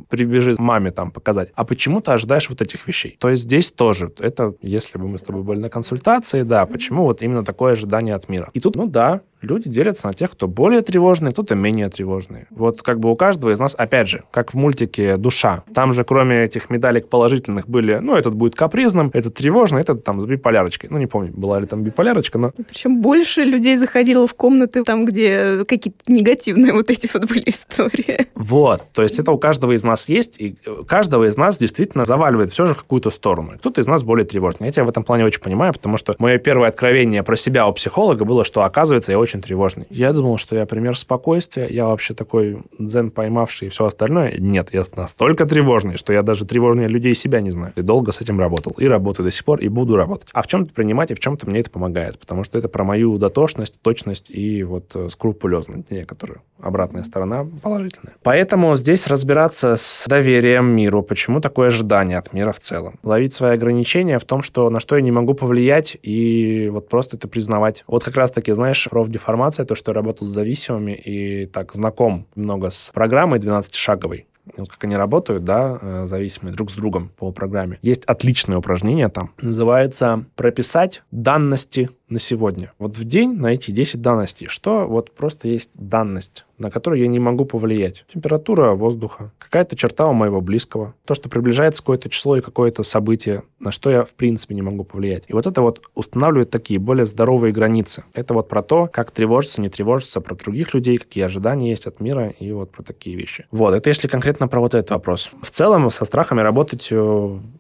прибежит маме там показать, а почему ты ожидаешь вот этих вещей. То есть здесь тоже, это если бы мы с тобой были на консультации, да, почему вот именно такое ожидание от мира. И тут, ну да, люди делятся на тех, кто более тревожный, кто-то менее тревожный. Вот как бы у каждого из нас, опять же, как в мультике «Душа». Там же кроме этих медалек положительных были, ну, этот будет капризным, этот тревожный, этот там с биполярочкой. Ну, не помню, была ли там биполярочка, но... Причем больше людей заходило в комнаты там, где какие-то негативные вот эти вот были истории. Вот Вот, то есть это у каждого из нас есть, и каждого из нас действительно заваливает все же в какую-то сторону. Кто-то из нас более тревожный. Я тебя в этом плане очень понимаю, потому что мое первое откровение про себя у психолога было, что, оказывается, я очень тревожный. Я думал, что я пример спокойствия, я вообще такой дзен поймавший и все остальное. Нет, я настолько тревожный, что я даже тревожнее людей себя не знаю. И долго с этим работал. И работаю до сих пор, и буду работать. А в чем-то принимать, и в чем-то мне это помогает, потому что это про мою дотошность, точность и вот э, скрупулезность некоторую. Обратная сторона положительная. Поэтому здесь разбираться с доверием миру, почему такое ожидание от мира в целом. Ловить свои ограничения в том, что на что я не могу повлиять, и вот просто это признавать. Вот как раз-таки, знаешь, профдеформация, то, что я работал с зависимыми и так знаком много с программой 12-шаговой, вот как они работают, да, э, зависимые друг с другом по программе. Есть отличное упражнение там, называется «Прописать данности на сегодня». Вот в день найти 10 данностей. Что вот просто есть данность, на которую я не могу повлиять. Температура воздуха, какая-то черта у моего близкого, то, что приближается какое-то число и какое-то событие, на что я в принципе не могу повлиять. И вот это вот устанавливает такие более здоровые границы. Это вот про то, как тревожиться, не тревожиться, про других людей, какие ожидания есть от мира и вот про такие вещи. Вот, это если конкретно про вот этот вопрос. В целом со страхами работать э,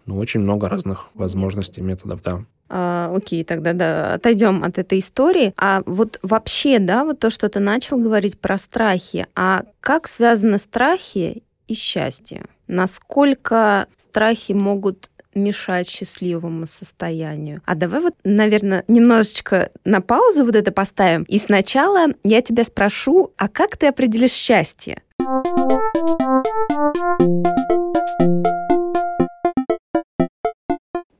ну, очень много разных возможностей, методов, да. А, окей, тогда да, отойдем от этой истории. А вот вообще, да, вот то, что ты начал говорить про страхи, а как связаны страхи и счастье? Насколько страхи могут мешать счастливому состоянию. А давай вот, наверное, немножечко на паузу вот это поставим. И сначала я тебя спрошу, а как ты определишь счастье?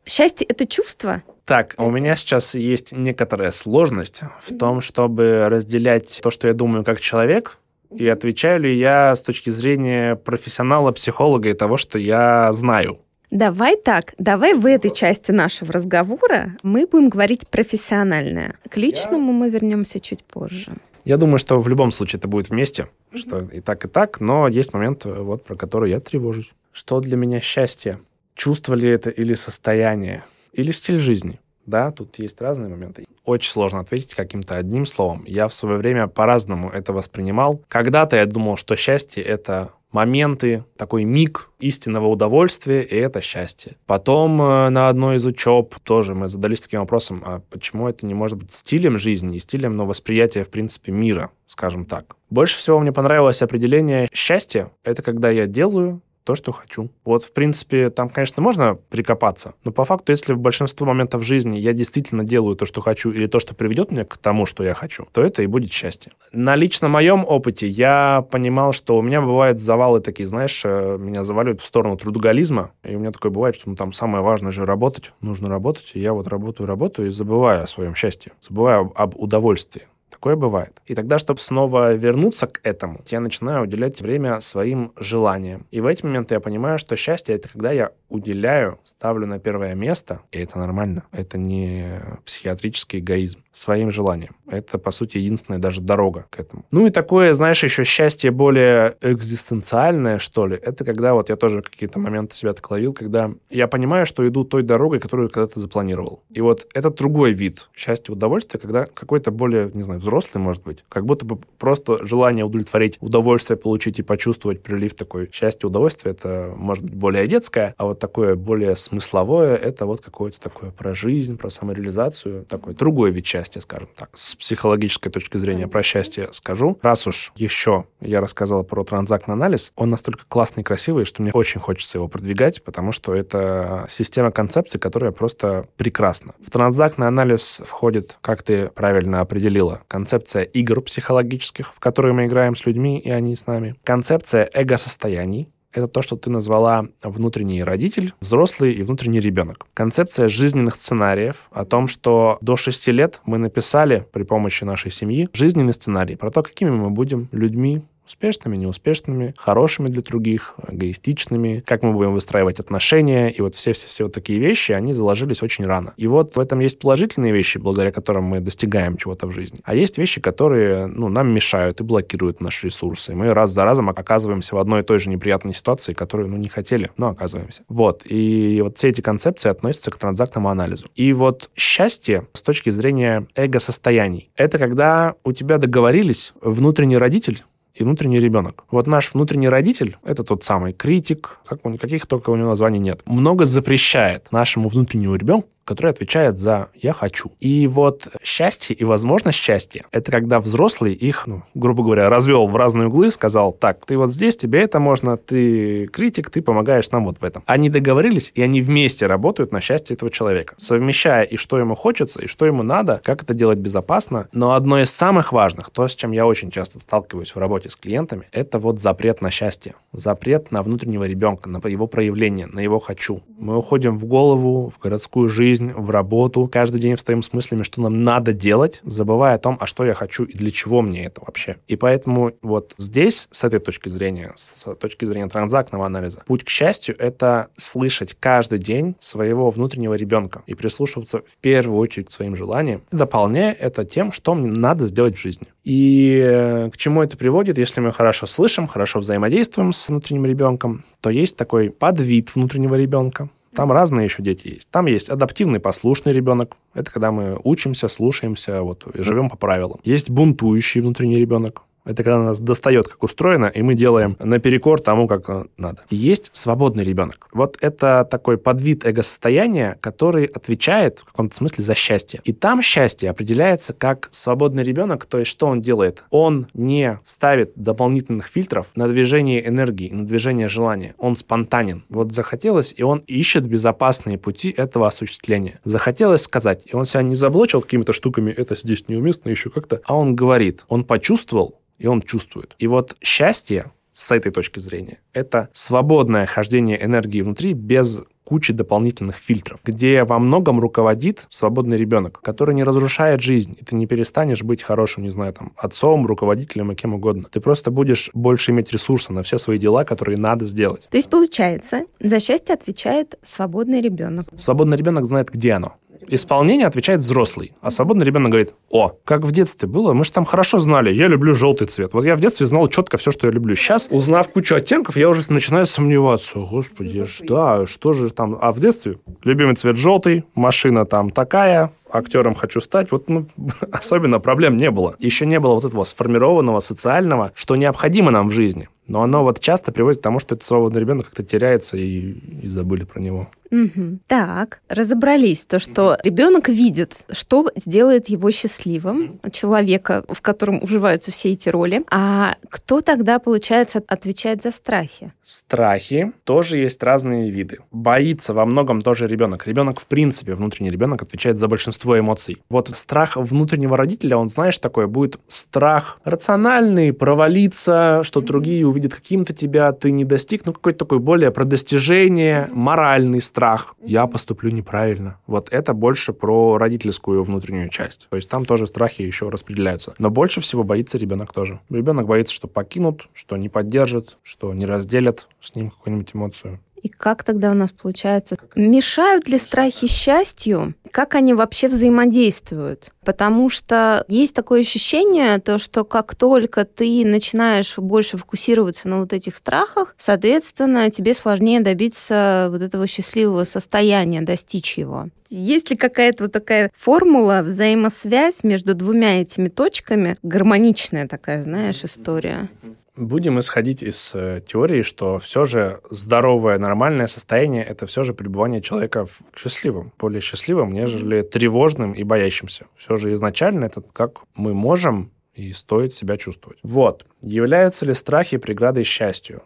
Счастье — это чувство? Так, у меня сейчас есть некоторая сложность в том, чтобы разделять то, что я думаю как человек, и отвечаю ли я с точки зрения профессионала, психолога и того, что я знаю. Давай так, давай в этой части нашего разговора мы будем говорить профессиональное. К личному мы вернемся чуть позже. Я думаю, что в любом случае это будет вместе, mm-hmm. что и так, и так, но есть момент, вот, про который я тревожусь. Что для меня счастье? Чувство ли это или состояние? Или стиль жизни. Да, тут есть разные моменты. Очень сложно ответить каким-то одним словом. Я в свое время по-разному это воспринимал. Когда-то я думал, что счастье — это моменты, такой миг истинного удовольствия, и это счастье. Потом э, на одной из учеб тоже мы задались таким вопросом, а почему это не может быть стилем жизни и стилем, но восприятия, в принципе, мира, скажем так. Больше всего мне понравилось определение счастья. Это когда я делаю то, что хочу. Вот, в принципе, там, конечно, можно прикопаться, но по факту, если в большинстве моментов жизни я действительно делаю то, что хочу, или то, что приведет меня к тому, что я хочу, то это и будет счастье. На лично моем опыте я понимал, что у меня бывают завалы такие, знаешь, э, меня заваливают в сторону трудоголизма, и у меня такое бывает, что ну, там самое важное же работать, нужно работать, и я вот работаю, работаю и забываю о своем счастье, забываю об удовольствии. Такое бывает. И тогда, чтобы снова вернуться к этому, я начинаю уделять время своим желаниям. И в эти моменты я понимаю, что счастье — это когда я уделяю, ставлю на первое место, и это нормально. Это не психиатрический эгоизм своим желаниям. Это, по сути, единственная даже дорога к этому. Ну и такое, знаешь, еще счастье более экзистенциальное, что ли, это когда вот я тоже какие-то моменты себя так ловил, когда я понимаю, что иду той дорогой, которую когда-то запланировал. И вот это другой вид счастья, удовольствия, когда какой-то более, не знаю, взрослый, может быть, как будто бы просто желание удовлетворить, удовольствие получить и почувствовать прилив такой счастья, удовольствия, это может быть более детское, а вот такое более смысловое, это вот какое-то такое про жизнь, про самореализацию, такой другой вид счастья скажем так. С психологической точки зрения про счастье скажу. Раз уж еще я рассказал про транзактный анализ, он настолько классный и красивый, что мне очень хочется его продвигать, потому что это система концепций, которая просто прекрасна. В транзактный анализ входит, как ты правильно определила, концепция игр психологических, в которые мы играем с людьми, и они с нами. Концепция эго-состояний, это то, что ты назвала внутренний родитель, взрослый и внутренний ребенок. Концепция жизненных сценариев о том, что до 6 лет мы написали при помощи нашей семьи жизненный сценарий про то, какими мы будем людьми, успешными, неуспешными, хорошими для других, эгоистичными, как мы будем выстраивать отношения, и вот все-все-все вот такие вещи, они заложились очень рано. И вот в этом есть положительные вещи, благодаря которым мы достигаем чего-то в жизни, а есть вещи, которые ну, нам мешают и блокируют наши ресурсы. Мы раз за разом оказываемся в одной и той же неприятной ситуации, которую ну, не хотели, но оказываемся. Вот. И вот все эти концепции относятся к транзактному анализу. И вот счастье с точки зрения эго-состояний, это когда у тебя договорились внутренний родитель и внутренний ребенок. Вот наш внутренний родитель, это тот самый критик, как у никаких только у него названий нет, много запрещает нашему внутреннему ребенку который отвечает за «я хочу». И вот счастье и возможность счастья – это когда взрослый их, ну, грубо говоря, развел в разные углы, сказал, так, ты вот здесь, тебе это можно, ты критик, ты помогаешь нам вот в этом. Они договорились, и они вместе работают на счастье этого человека, совмещая и что ему хочется, и что ему надо, как это делать безопасно. Но одно из самых важных, то, с чем я очень часто сталкиваюсь в работе с клиентами, это вот запрет на счастье, запрет на внутреннего ребенка, на его проявление, на его «хочу». Мы уходим в голову, в городскую жизнь, жизнь, в работу. Каждый день встаем с мыслями, что нам надо делать, забывая о том, а что я хочу и для чего мне это вообще. И поэтому вот здесь, с этой точки зрения, с точки зрения транзактного анализа, путь к счастью — это слышать каждый день своего внутреннего ребенка и прислушиваться в первую очередь к своим желаниям, дополняя это тем, что мне надо сделать в жизни. И э, к чему это приводит, если мы хорошо слышим, хорошо взаимодействуем с внутренним ребенком, то есть такой подвид внутреннего ребенка, там разные еще дети есть. Там есть адаптивный послушный ребенок. Это когда мы учимся, слушаемся, вот, живем по правилам. Есть бунтующий внутренний ребенок. Это когда нас достает, как устроено, и мы делаем наперекор тому, как надо. Есть свободный ребенок. Вот это такой подвид эго-состояния, который отвечает в каком-то смысле за счастье. И там счастье определяется как свободный ребенок, то есть что он делает? Он не ставит дополнительных фильтров на движение энергии, на движение желания. Он спонтанен. Вот захотелось, и он ищет безопасные пути этого осуществления. Захотелось сказать, и он себя не заблочил какими-то штуками, это здесь неуместно, еще как-то, а он говорит, он почувствовал, и он чувствует. И вот счастье с этой точки зрения – это свободное хождение энергии внутри без кучи дополнительных фильтров, где во многом руководит свободный ребенок, который не разрушает жизнь, и ты не перестанешь быть хорошим, не знаю, там, отцом, руководителем и кем угодно. Ты просто будешь больше иметь ресурса на все свои дела, которые надо сделать. То есть, получается, за счастье отвечает свободный ребенок. Свободный ребенок знает, где оно исполнение отвечает взрослый, а свободный ребенок говорит, о, как в детстве было, мы же там хорошо знали, я люблю желтый цвет. Вот я в детстве знал четко все, что я люблю. Сейчас, узнав кучу оттенков, я уже начинаю сомневаться. Господи, да, что же там? А в детстве любимый цвет желтый, машина там такая, актером хочу стать, вот ну, особенно проблем не было. Еще не было вот этого сформированного социального, что необходимо нам в жизни. Но оно вот часто приводит к тому, что этот свободный ребенок как-то теряется и, и забыли про него. Угу. Так, разобрались. То, что ребенок видит, что сделает его счастливым, человека, в котором уживаются все эти роли. А кто тогда, получается, отвечает за страхи? Страхи тоже есть разные виды. Боится во многом тоже ребенок. Ребенок, в принципе, внутренний ребенок отвечает за большинство эмоций. Вот страх внутреннего родителя, он, знаешь, такой будет страх рациональный, провалиться, что другие увидят каким-то тебя, ты не достиг, ну, какой-то такой более про достижение, моральный страх я поступлю неправильно. Вот это больше про родительскую внутреннюю часть. То есть там тоже страхи еще распределяются. Но больше всего боится ребенок тоже. Ребенок боится, что покинут, что не поддержат, что не разделят с ним какую-нибудь эмоцию. И как тогда у нас получается? Мешают ли страхи счастью? Как они вообще взаимодействуют? Потому что есть такое ощущение, то, что как только ты начинаешь больше фокусироваться на вот этих страхах, соответственно, тебе сложнее добиться вот этого счастливого состояния, достичь его. Есть ли какая-то вот такая формула, взаимосвязь между двумя этими точками, гармоничная такая, знаешь, история? Будем исходить из э, теории, что все же здоровое, нормальное состояние – это все же пребывание человека в счастливым, более счастливым, нежели тревожным и боящимся. Все же изначально это как мы можем и стоит себя чувствовать. Вот. Являются ли страхи преградой счастью?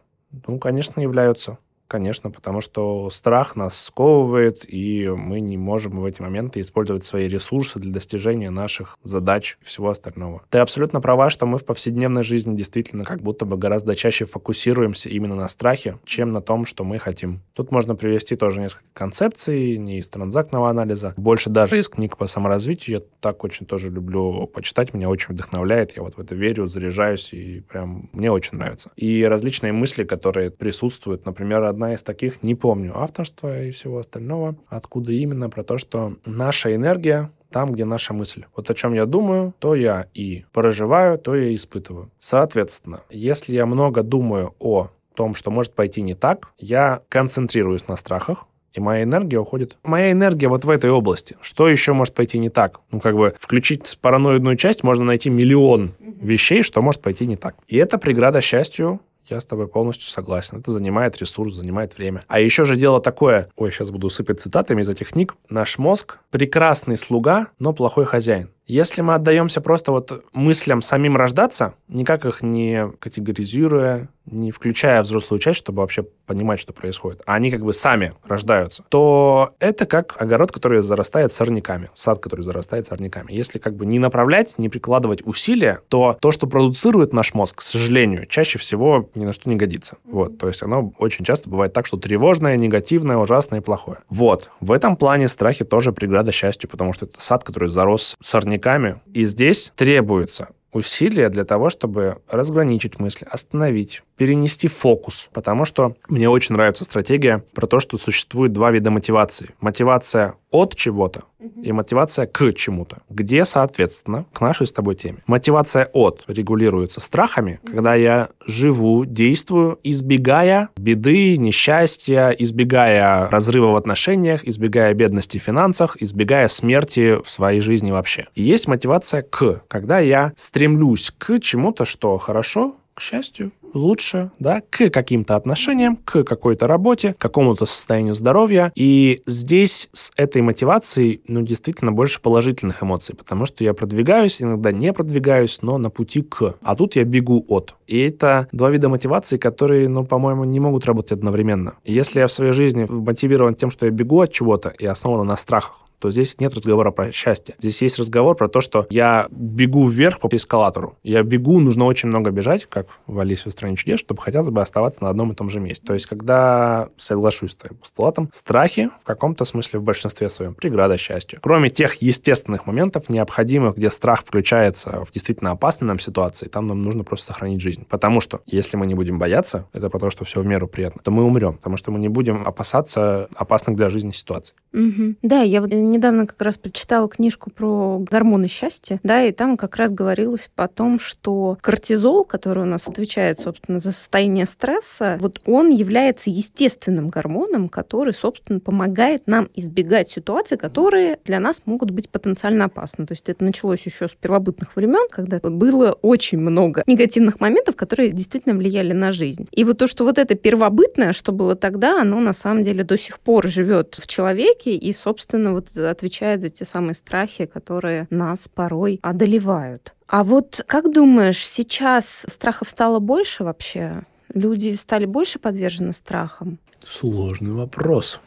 Ну, конечно, являются. Конечно, потому что страх нас сковывает, и мы не можем в эти моменты использовать свои ресурсы для достижения наших задач и всего остального. Ты абсолютно права, что мы в повседневной жизни действительно как будто бы гораздо чаще фокусируемся именно на страхе, чем на том, что мы хотим. Тут можно привести тоже несколько концепций, не из транзактного анализа, больше даже из книг по саморазвитию. Я так очень тоже люблю почитать, меня очень вдохновляет, я вот в это верю, заряжаюсь, и прям мне очень нравится. И различные мысли, которые присутствуют, например, одна из таких, не помню авторства и всего остального, откуда именно, про то, что наша энергия там, где наша мысль. Вот о чем я думаю, то я и проживаю, то я испытываю. Соответственно, если я много думаю о том, что может пойти не так, я концентрируюсь на страхах, и моя энергия уходит. Моя энергия вот в этой области. Что еще может пойти не так? Ну, как бы включить параноидную часть, можно найти миллион вещей, что может пойти не так. И это преграда счастью я с тобой полностью согласен. Это занимает ресурс, занимает время. А еще же дело такое, ой, сейчас буду сыпать цитатами из этих книг. Наш мозг прекрасный слуга, но плохой хозяин. Если мы отдаемся просто вот мыслям самим рождаться, никак их не категоризируя, не включая взрослую часть, чтобы вообще понимать, что происходит, а они как бы сами рождаются, то это как огород, который зарастает сорняками, сад, который зарастает сорняками. Если как бы не направлять, не прикладывать усилия, то то, что продуцирует наш мозг, к сожалению, чаще всего ни на что не годится. Вот, то есть оно очень часто бывает так, что тревожное, негативное, ужасное и плохое. Вот, в этом плане страхи тоже преграда счастью, потому что это сад, который зарос сорняками проводниками. И здесь требуется усилия для того, чтобы разграничить мысли, остановить, перенести фокус. Потому что мне очень нравится стратегия про то, что существует два вида мотивации. Мотивация от чего-то и мотивация к чему-то, где, соответственно, к нашей с тобой теме. Мотивация от регулируется страхами, когда я живу, действую, избегая беды, несчастья, избегая разрыва в отношениях, избегая бедности в финансах, избегая смерти в своей жизни вообще. И есть мотивация к, когда я стремлюсь к чему-то, что хорошо, к счастью, лучше, да, к каким-то отношениям, к какой-то работе, к какому-то состоянию здоровья. И здесь с этой мотивацией, ну, действительно больше положительных эмоций, потому что я продвигаюсь, иногда не продвигаюсь, но на пути к. А тут я бегу от. И это два вида мотивации, которые, ну, по-моему, не могут работать одновременно. Если я в своей жизни мотивирован тем, что я бегу от чего-то и основан на страхах, то здесь нет разговора про счастье. Здесь есть разговор про то, что я бегу вверх по эскалатору. Я бегу, нужно очень много бежать, как в «Алисе в стране чудес», чтобы хотя бы оставаться на одном и том же месте. То есть, когда соглашусь с твоим постулатом, страхи в каком-то смысле в большинстве своем преграда счастью. Кроме тех естественных моментов, необходимых, где страх включается в действительно опасной нам ситуации, там нам нужно просто сохранить жизнь. Потому что если мы не будем бояться, это про то, что все в меру приятно, то мы умрем, потому что мы не будем опасаться опасных для жизни ситуаций. Угу. Да, я вот недавно как раз прочитала книжку про гормоны счастья, да, и там как раз говорилось о том, что кортизол, который у нас отвечает, собственно, за состояние стресса, вот он является естественным гормоном, который, собственно, помогает нам избегать ситуаций, которые для нас могут быть потенциально опасны. То есть это началось еще с первобытных времен, когда было очень много негативных моментов, которые действительно влияли на жизнь. И вот то, что вот это первобытное, что было тогда, оно на самом деле до сих пор живет в человеке и, собственно, вот отвечает за те самые страхи, которые нас порой одолевают. А вот как думаешь, сейчас страхов стало больше вообще? Люди стали больше подвержены страхам? Сложный вопрос.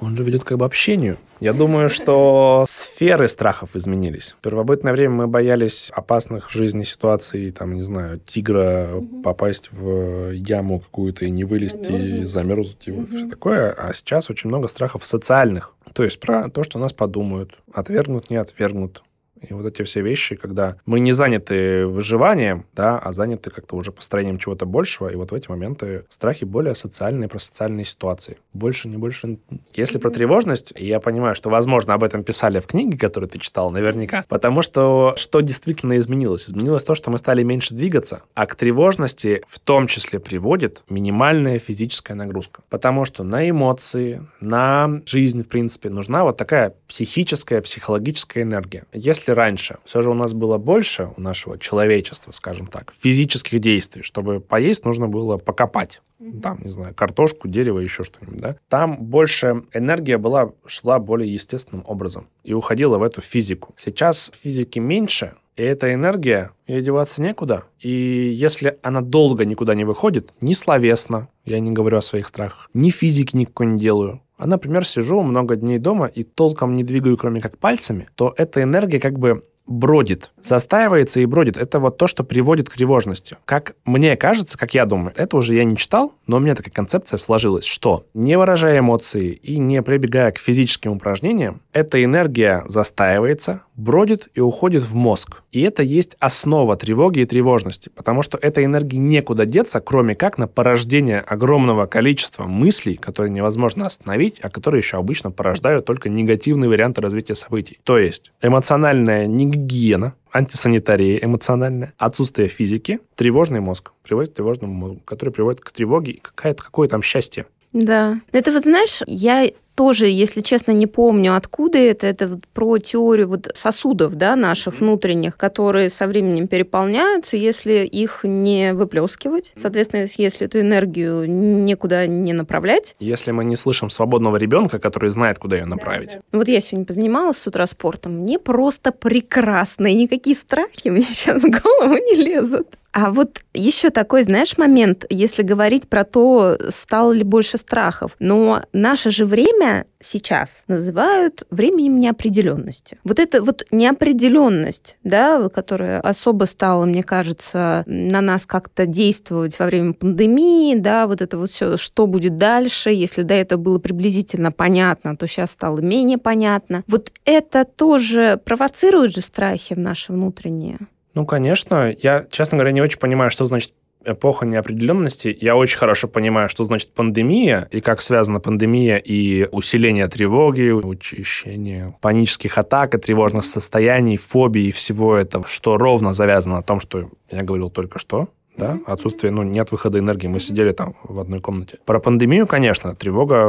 Он же ведет к обобщению. Я думаю, что сферы страхов изменились. В первобытное время мы боялись опасных в жизни ситуаций, там, не знаю, тигра, угу. попасть в яму какую-то и не вылезти, замерзнуть, замерзнуть и угу. все такое. А сейчас очень много страхов социальных. То есть про то, что нас подумают, отвергнут, не отвергнут, и вот эти все вещи, когда мы не заняты выживанием, да, а заняты как-то уже построением чего-то большего, и вот в эти моменты страхи более социальные, про социальные ситуации. Больше, не больше. Если про тревожность, я понимаю, что, возможно, об этом писали в книге, которую ты читал, наверняка, потому что что действительно изменилось? Изменилось то, что мы стали меньше двигаться, а к тревожности в том числе приводит минимальная физическая нагрузка. Потому что на эмоции, на жизнь, в принципе, нужна вот такая психическая, психологическая энергия. Если если раньше все же у нас было больше, у нашего человечества, скажем так, физических действий, чтобы поесть, нужно было покопать. Там, не знаю, картошку, дерево, еще что-нибудь, да? Там больше энергия была, шла более естественным образом и уходила в эту физику. Сейчас физики меньше, и эта энергия, ей деваться некуда. И если она долго никуда не выходит, ни словесно, я не говорю о своих страхах, ни физики никакой не делаю, а, например, сижу много дней дома и толком не двигаю, кроме как пальцами, то эта энергия как бы бродит, застаивается и бродит. Это вот то, что приводит к тревожности. Как мне кажется, как я думаю, это уже я не читал, но у меня такая концепция сложилась, что не выражая эмоции и не прибегая к физическим упражнениям, эта энергия застаивается, бродит и уходит в мозг. И это есть основа тревоги и тревожности, потому что этой энергии некуда деться, кроме как на порождение огромного количества мыслей, которые невозможно остановить, а которые еще обычно порождают только негативные варианты развития событий. То есть эмоциональная негигиена, антисанитария эмоциональная, отсутствие физики, тревожный мозг приводит к тревожному мозгу, который приводит к тревоге и какое-то какое там счастье. Да. Это вот, знаешь, я тоже, если честно, не помню, откуда это. Это вот про теорию вот сосудов да, наших внутренних, которые со временем переполняются, если их не выплескивать. Соответственно, если эту энергию никуда не направлять. Если мы не слышим свободного ребенка, который знает, куда ее направить. Да, да. Вот я сегодня позанималась с утра спортом. Мне просто прекрасно. И никакие страхи мне сейчас в голову не лезут. А вот еще такой, знаешь, момент, если говорить про то, стало ли больше страхов. Но наше же время сейчас называют временем неопределенности. Вот эта вот неопределенность, да, которая особо стала, мне кажется, на нас как-то действовать во время пандемии, да, вот это вот все, что будет дальше, если до этого было приблизительно понятно, то сейчас стало менее понятно. Вот это тоже провоцирует же страхи в наши внутренние. Ну, конечно. Я, честно говоря, не очень понимаю, что значит эпоха неопределенности. Я очень хорошо понимаю, что значит пандемия и как связана пандемия и усиление тревоги, учащение панических атак и тревожных состояний, фобий и всего этого, что ровно завязано на том, что я говорил только что, да, отсутствие, ну, нет выхода энергии, мы сидели там в одной комнате. Про пандемию, конечно, тревога,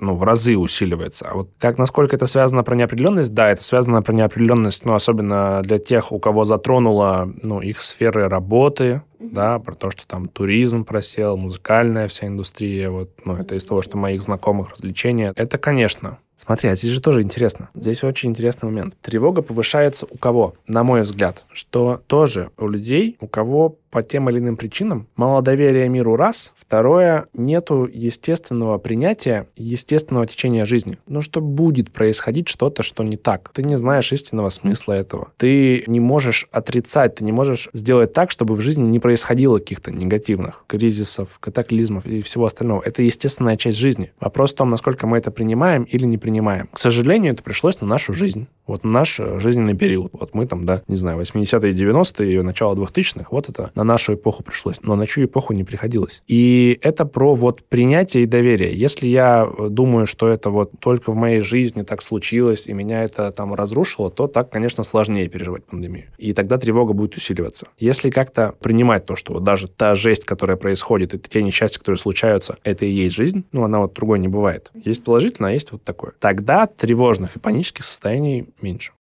ну, в разы усиливается. А вот как, насколько это связано про неопределенность? Да, это связано про неопределенность, ну, особенно для тех, у кого затронуло, ну, их сферы работы, да, про то, что там туризм просел, музыкальная вся индустрия, вот, ну, это из того, что моих знакомых развлечения. Это, конечно, Смотри, а здесь же тоже интересно. Здесь очень интересный момент. Тревога повышается у кого? На мой взгляд, что тоже у людей, у кого по тем или иным причинам мало доверия миру раз, второе, нету естественного принятия, естественного течения жизни. Ну, что будет происходить что-то, что не так. Ты не знаешь истинного смысла этого. Ты не можешь отрицать, ты не можешь сделать так, чтобы в жизни не происходило каких-то негативных кризисов, катаклизмов и всего остального. Это естественная часть жизни. Вопрос в том, насколько мы это принимаем или не принимаем. К сожалению, это пришлось на нашу жизнь. Вот наш э, жизненный период. Вот мы там, да, не знаю, 80-е, 90-е, начало 2000-х, вот это на нашу эпоху пришлось. Но на чью эпоху не приходилось. И это про вот принятие и доверие. Если я э, думаю, что это вот только в моей жизни так случилось, и меня это там разрушило, то так, конечно, сложнее переживать пандемию. И тогда тревога будет усиливаться. Если как-то принимать то, что вот даже та жесть, которая происходит, и те несчастья, которые случаются, это и есть жизнь, ну, она вот другой не бывает. Есть положительное, а есть вот такое. Тогда тревожных и панических состояний меньше.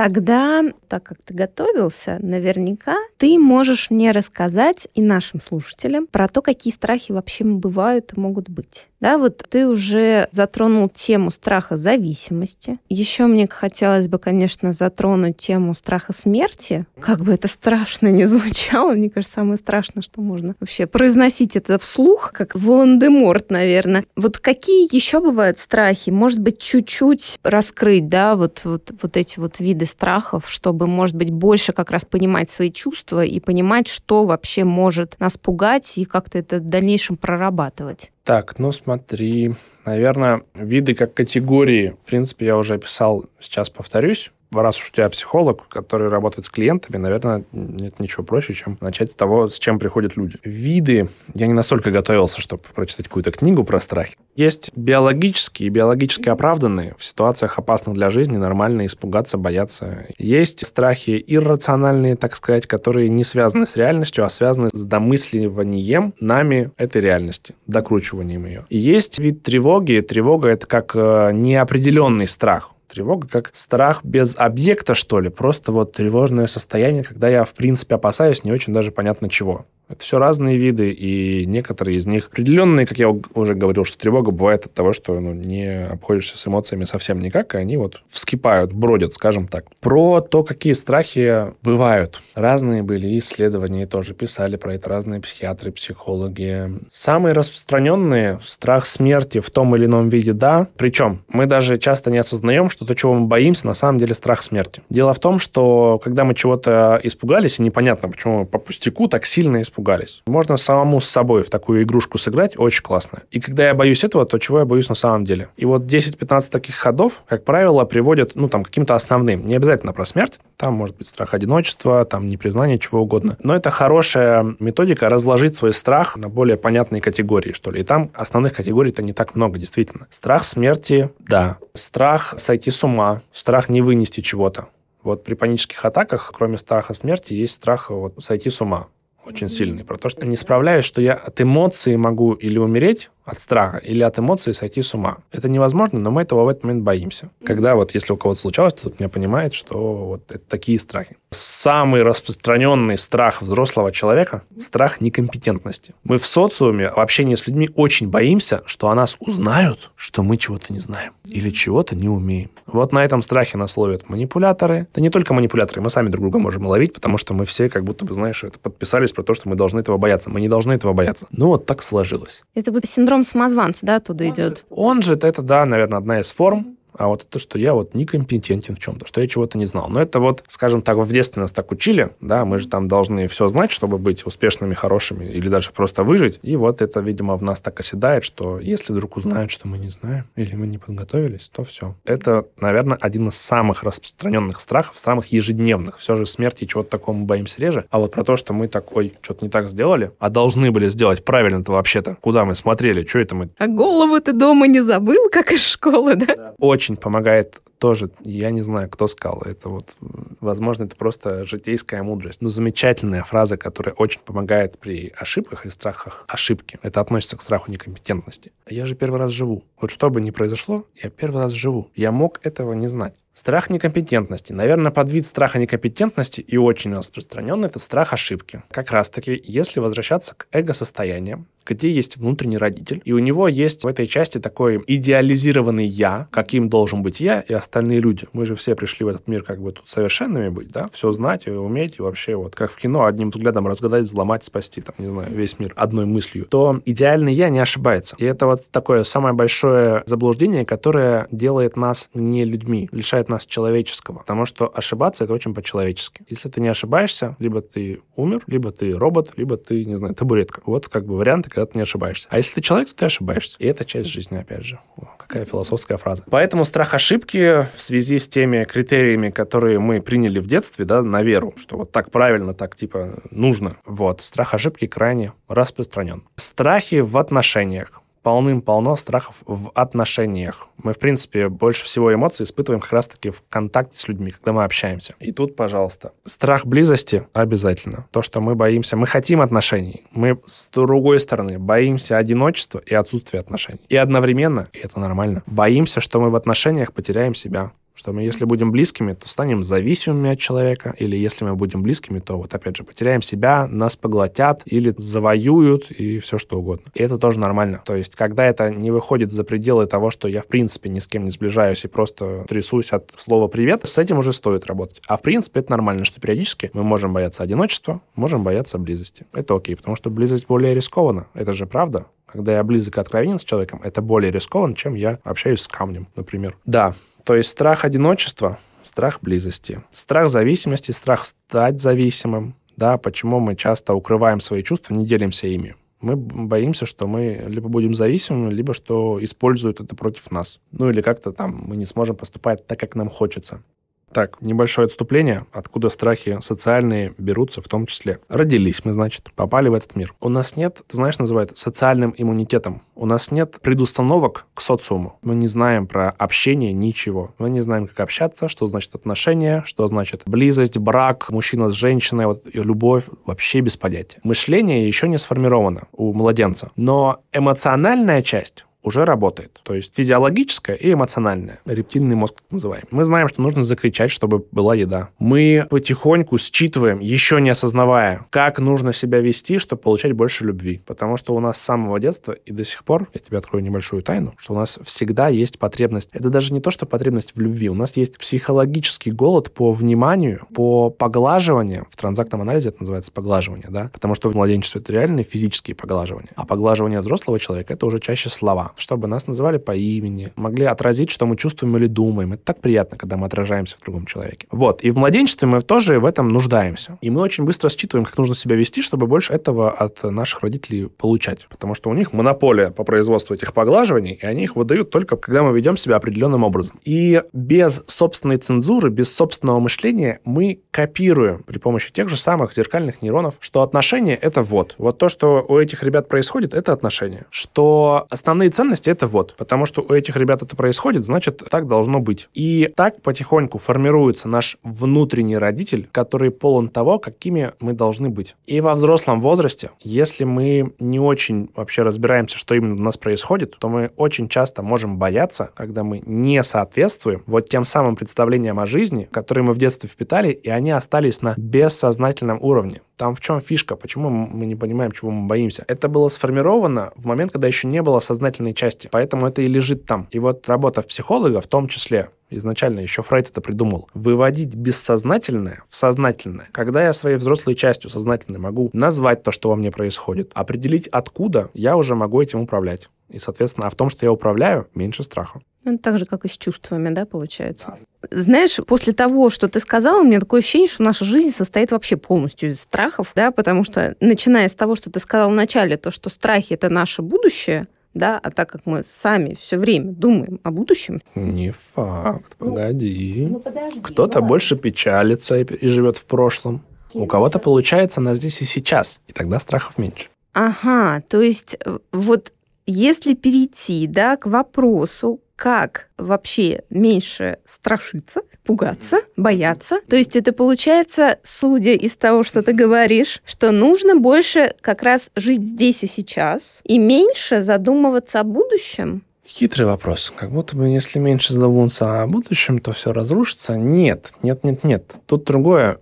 Тогда, так как ты готовился, наверняка ты можешь мне рассказать и нашим слушателям про то, какие страхи вообще бывают и могут быть. Да, вот ты уже затронул тему страха зависимости. Еще мне хотелось бы, конечно, затронуть тему страха смерти. Как бы это страшно не звучало, мне кажется, самое страшное, что можно вообще произносить это вслух, как Волан-де-Морт, наверное. Вот какие еще бывают страхи? Может быть, чуть-чуть раскрыть, да, вот, вот, вот эти вот виды страхов, чтобы, может быть, больше как раз понимать свои чувства и понимать, что вообще может нас пугать и как-то это в дальнейшем прорабатывать. Так, ну смотри, наверное, виды как категории, в принципе, я уже описал, сейчас повторюсь раз уж у тебя психолог, который работает с клиентами, наверное, нет ничего проще, чем начать с того, с чем приходят люди. Виды. Я не настолько готовился, чтобы прочитать какую-то книгу про страхи. Есть биологические и биологически оправданные. В ситуациях опасных для жизни нормально испугаться, бояться. Есть страхи иррациональные, так сказать, которые не связаны с реальностью, а связаны с домысливанием нами этой реальности, докручиванием ее. И есть вид тревоги. Тревога — это как э, неопределенный страх Тревога как страх без объекта, что ли, просто вот тревожное состояние, когда я, в принципе, опасаюсь не очень даже понятно чего. Это все разные виды, и некоторые из них определенные, как я уже говорил, что тревога бывает от того, что ну, не обходишься с эмоциями совсем никак, и они вот вскипают, бродят, скажем так. Про то, какие страхи бывают. Разные были исследования, тоже писали про это разные психиатры, психологи. Самые распространенные — страх смерти в том или ином виде, да. Причем мы даже часто не осознаем, что то, чего мы боимся, на самом деле страх смерти. Дело в том, что когда мы чего-то испугались, и непонятно, почему по пустяку так сильно испугались, испугались. Можно самому с собой в такую игрушку сыграть, очень классно. И когда я боюсь этого, то чего я боюсь на самом деле? И вот 10-15 таких ходов, как правило, приводят, ну, там, каким-то основным. Не обязательно про смерть, там может быть страх одиночества, там, непризнание, чего угодно. Но это хорошая методика разложить свой страх на более понятные категории, что ли. И там основных категорий-то не так много, действительно. Страх смерти, да. Страх сойти с ума, страх не вынести чего-то. Вот при панических атаках, кроме страха смерти, есть страх вот, сойти с ума. Очень сильный, про то, что не справляюсь, что я от эмоций могу или умереть, от страха или от эмоций сойти с ума. Это невозможно, но мы этого в этот момент боимся. Когда вот, если у кого-то случалось, то меня понимает, что вот это такие страхи. Самый распространенный страх взрослого человека – страх некомпетентности. Мы в социуме, в общении с людьми очень боимся, что о нас узнают, что мы чего-то не знаем или чего-то не умеем. Вот на этом страхе нас ловят манипуляторы. Да не только манипуляторы, мы сами друг друга можем ловить, потому что мы все как будто бы, знаешь, это подписались про то, что мы должны этого бояться. Мы не должны этого бояться. Ну вот так сложилось. Это будет синдром самозванца, да, оттуда он идет? Же, он же, это, да, наверное, одна из форм а вот то, что я вот некомпетентен в чем-то, что я чего-то не знал. Но это вот, скажем так, в детстве нас так учили, да, мы же там должны все знать, чтобы быть успешными, хорошими или даже просто выжить. И вот это, видимо, в нас так оседает, что если вдруг узнают, что мы не знаем или мы не подготовились, то все. Это, наверное, один из самых распространенных страхов, самых ежедневных. Все же смерти чего-то такого мы боимся реже. А вот про то, что мы так, ой, что-то не так сделали, а должны были сделать правильно-то вообще-то. Куда мы смотрели, что это мы... А голову ты дома не забыл, как из школы, да? да. Очень помогает тоже, я не знаю, кто сказал, это вот, возможно, это просто житейская мудрость. Ну, замечательная фраза, которая очень помогает при ошибках и страхах ошибки. Это относится к страху некомпетентности. Я же первый раз живу. Вот что бы ни произошло, я первый раз живу. Я мог этого не знать. Страх некомпетентности. Наверное, под вид страха некомпетентности и очень распространенный это страх ошибки. Как раз-таки, если возвращаться к эго-состоянию, где есть внутренний родитель, и у него есть в этой части такой идеализированный «я», каким должен быть я и остальные люди. Мы же все пришли в этот мир как бы тут совершенными быть, да, все знать и уметь, и вообще вот как в кино одним взглядом разгадать, взломать, спасти, там, не знаю, весь мир одной мыслью, то идеальный «я» не ошибается. И это вот такое самое большое заблуждение, которое делает нас не людьми, лишает нас человеческого, потому что ошибаться — это очень по-человечески. Если ты не ошибаешься, либо ты умер, либо ты робот, либо ты, не знаю, табуретка. Вот как бы варианты, когда ты не ошибаешься. А если ты человек, то ты ошибаешься. И это часть жизни, опять же. О, какая философская фраза. Поэтому страх ошибки в связи с теми критериями, которые мы приняли в детстве, да, на веру, что вот так правильно, так типа нужно. Вот. Страх ошибки крайне распространен. Страхи в отношениях полным-полно страхов в отношениях. Мы, в принципе, больше всего эмоций испытываем как раз-таки в контакте с людьми, когда мы общаемся. И тут, пожалуйста, страх близости обязательно. То, что мы боимся, мы хотим отношений. Мы, с другой стороны, боимся одиночества и отсутствия отношений. И одновременно, и это нормально, боимся, что мы в отношениях потеряем себя, что мы, если будем близкими, то станем зависимыми от человека, или если мы будем близкими, то вот опять же потеряем себя, нас поглотят или завоюют и все что угодно. И это тоже нормально. То есть, когда это не выходит за пределы того, что я в принципе ни с кем не сближаюсь и просто трясусь от слова «привет», с этим уже стоит работать. А в принципе это нормально, что периодически мы можем бояться одиночества, можем бояться близости. Это окей, потому что близость более рискована. Это же правда когда я близок и откровенен с человеком, это более рискованно, чем я общаюсь с камнем, например. Да, то есть страх одиночества, страх близости, страх зависимости, страх стать зависимым. Да, почему мы часто укрываем свои чувства, не делимся ими. Мы боимся, что мы либо будем зависимыми, либо что используют это против нас. Ну или как-то там мы не сможем поступать так, как нам хочется. Так, небольшое отступление, откуда страхи социальные берутся в том числе. Родились мы, значит, попали в этот мир. У нас нет, ты знаешь, называют социальным иммунитетом. У нас нет предустановок к социуму. Мы не знаем про общение ничего. Мы не знаем, как общаться, что значит отношения, что значит близость, брак, мужчина с женщиной, вот любовь, вообще без понятия. Мышление еще не сформировано у младенца. Но эмоциональная часть уже работает. То есть физиологическое и эмоциональное. Рептильный мозг так называемый. Мы знаем, что нужно закричать, чтобы была еда. Мы потихоньку считываем, еще не осознавая, как нужно себя вести, чтобы получать больше любви. Потому что у нас с самого детства и до сих пор, я тебе открою небольшую тайну, что у нас всегда есть потребность. Это даже не то, что потребность в любви. У нас есть психологический голод по вниманию, по поглаживанию. В транзактном анализе это называется поглаживание, да? Потому что в младенчестве это реальные физические поглаживания. А поглаживание взрослого человека это уже чаще слова чтобы нас называли по имени, могли отразить, что мы чувствуем или думаем. Это так приятно, когда мы отражаемся в другом человеке. Вот. И в младенчестве мы тоже в этом нуждаемся. И мы очень быстро считываем, как нужно себя вести, чтобы больше этого от наших родителей получать. Потому что у них монополия по производству этих поглаживаний, и они их выдают только, когда мы ведем себя определенным образом. И без собственной цензуры, без собственного мышления мы копируем при помощи тех же самых зеркальных нейронов, что отношения — это вот. Вот то, что у этих ребят происходит, это отношения. Что основные ценности это вот. Потому что у этих ребят это происходит, значит, так должно быть. И так потихоньку формируется наш внутренний родитель, который полон того, какими мы должны быть. И во взрослом возрасте, если мы не очень вообще разбираемся, что именно у нас происходит, то мы очень часто можем бояться, когда мы не соответствуем вот тем самым представлениям о жизни, которые мы в детстве впитали, и они остались на бессознательном уровне. Там в чем фишка? Почему мы не понимаем, чего мы боимся? Это было сформировано в момент, когда еще не было сознательной части. Поэтому это и лежит там. И вот работа психолога в том числе изначально еще Фрейд это придумал, выводить бессознательное в сознательное. Когда я своей взрослой частью сознательной могу назвать то, что во мне происходит, определить откуда, я уже могу этим управлять. И, соответственно, а в том, что я управляю, меньше страха. Ну, так же, как и с чувствами, да, получается? Да. Знаешь, после того, что ты сказала, у меня такое ощущение, что наша жизнь состоит вообще полностью из страхов, да, потому что, начиная с того, что ты сказала в начале, то, что страхи — это наше будущее, да, а так как мы сами все время думаем о будущем. Не факт, ну, погоди. Ну, подожди Кто-то больше печалится и, и живет в прошлом. У кого-то получается на здесь и сейчас, и тогда страхов меньше. Ага, то есть э, вот если перейти да, к вопросу, как вообще меньше страшиться, пугаться, бояться. То есть это получается, судя из того, что ты говоришь, что нужно больше как раз жить здесь и сейчас и меньше задумываться о будущем. Хитрый вопрос. Как будто бы, если меньше задумываться о будущем, то все разрушится. Нет, нет, нет, нет. Тут другое.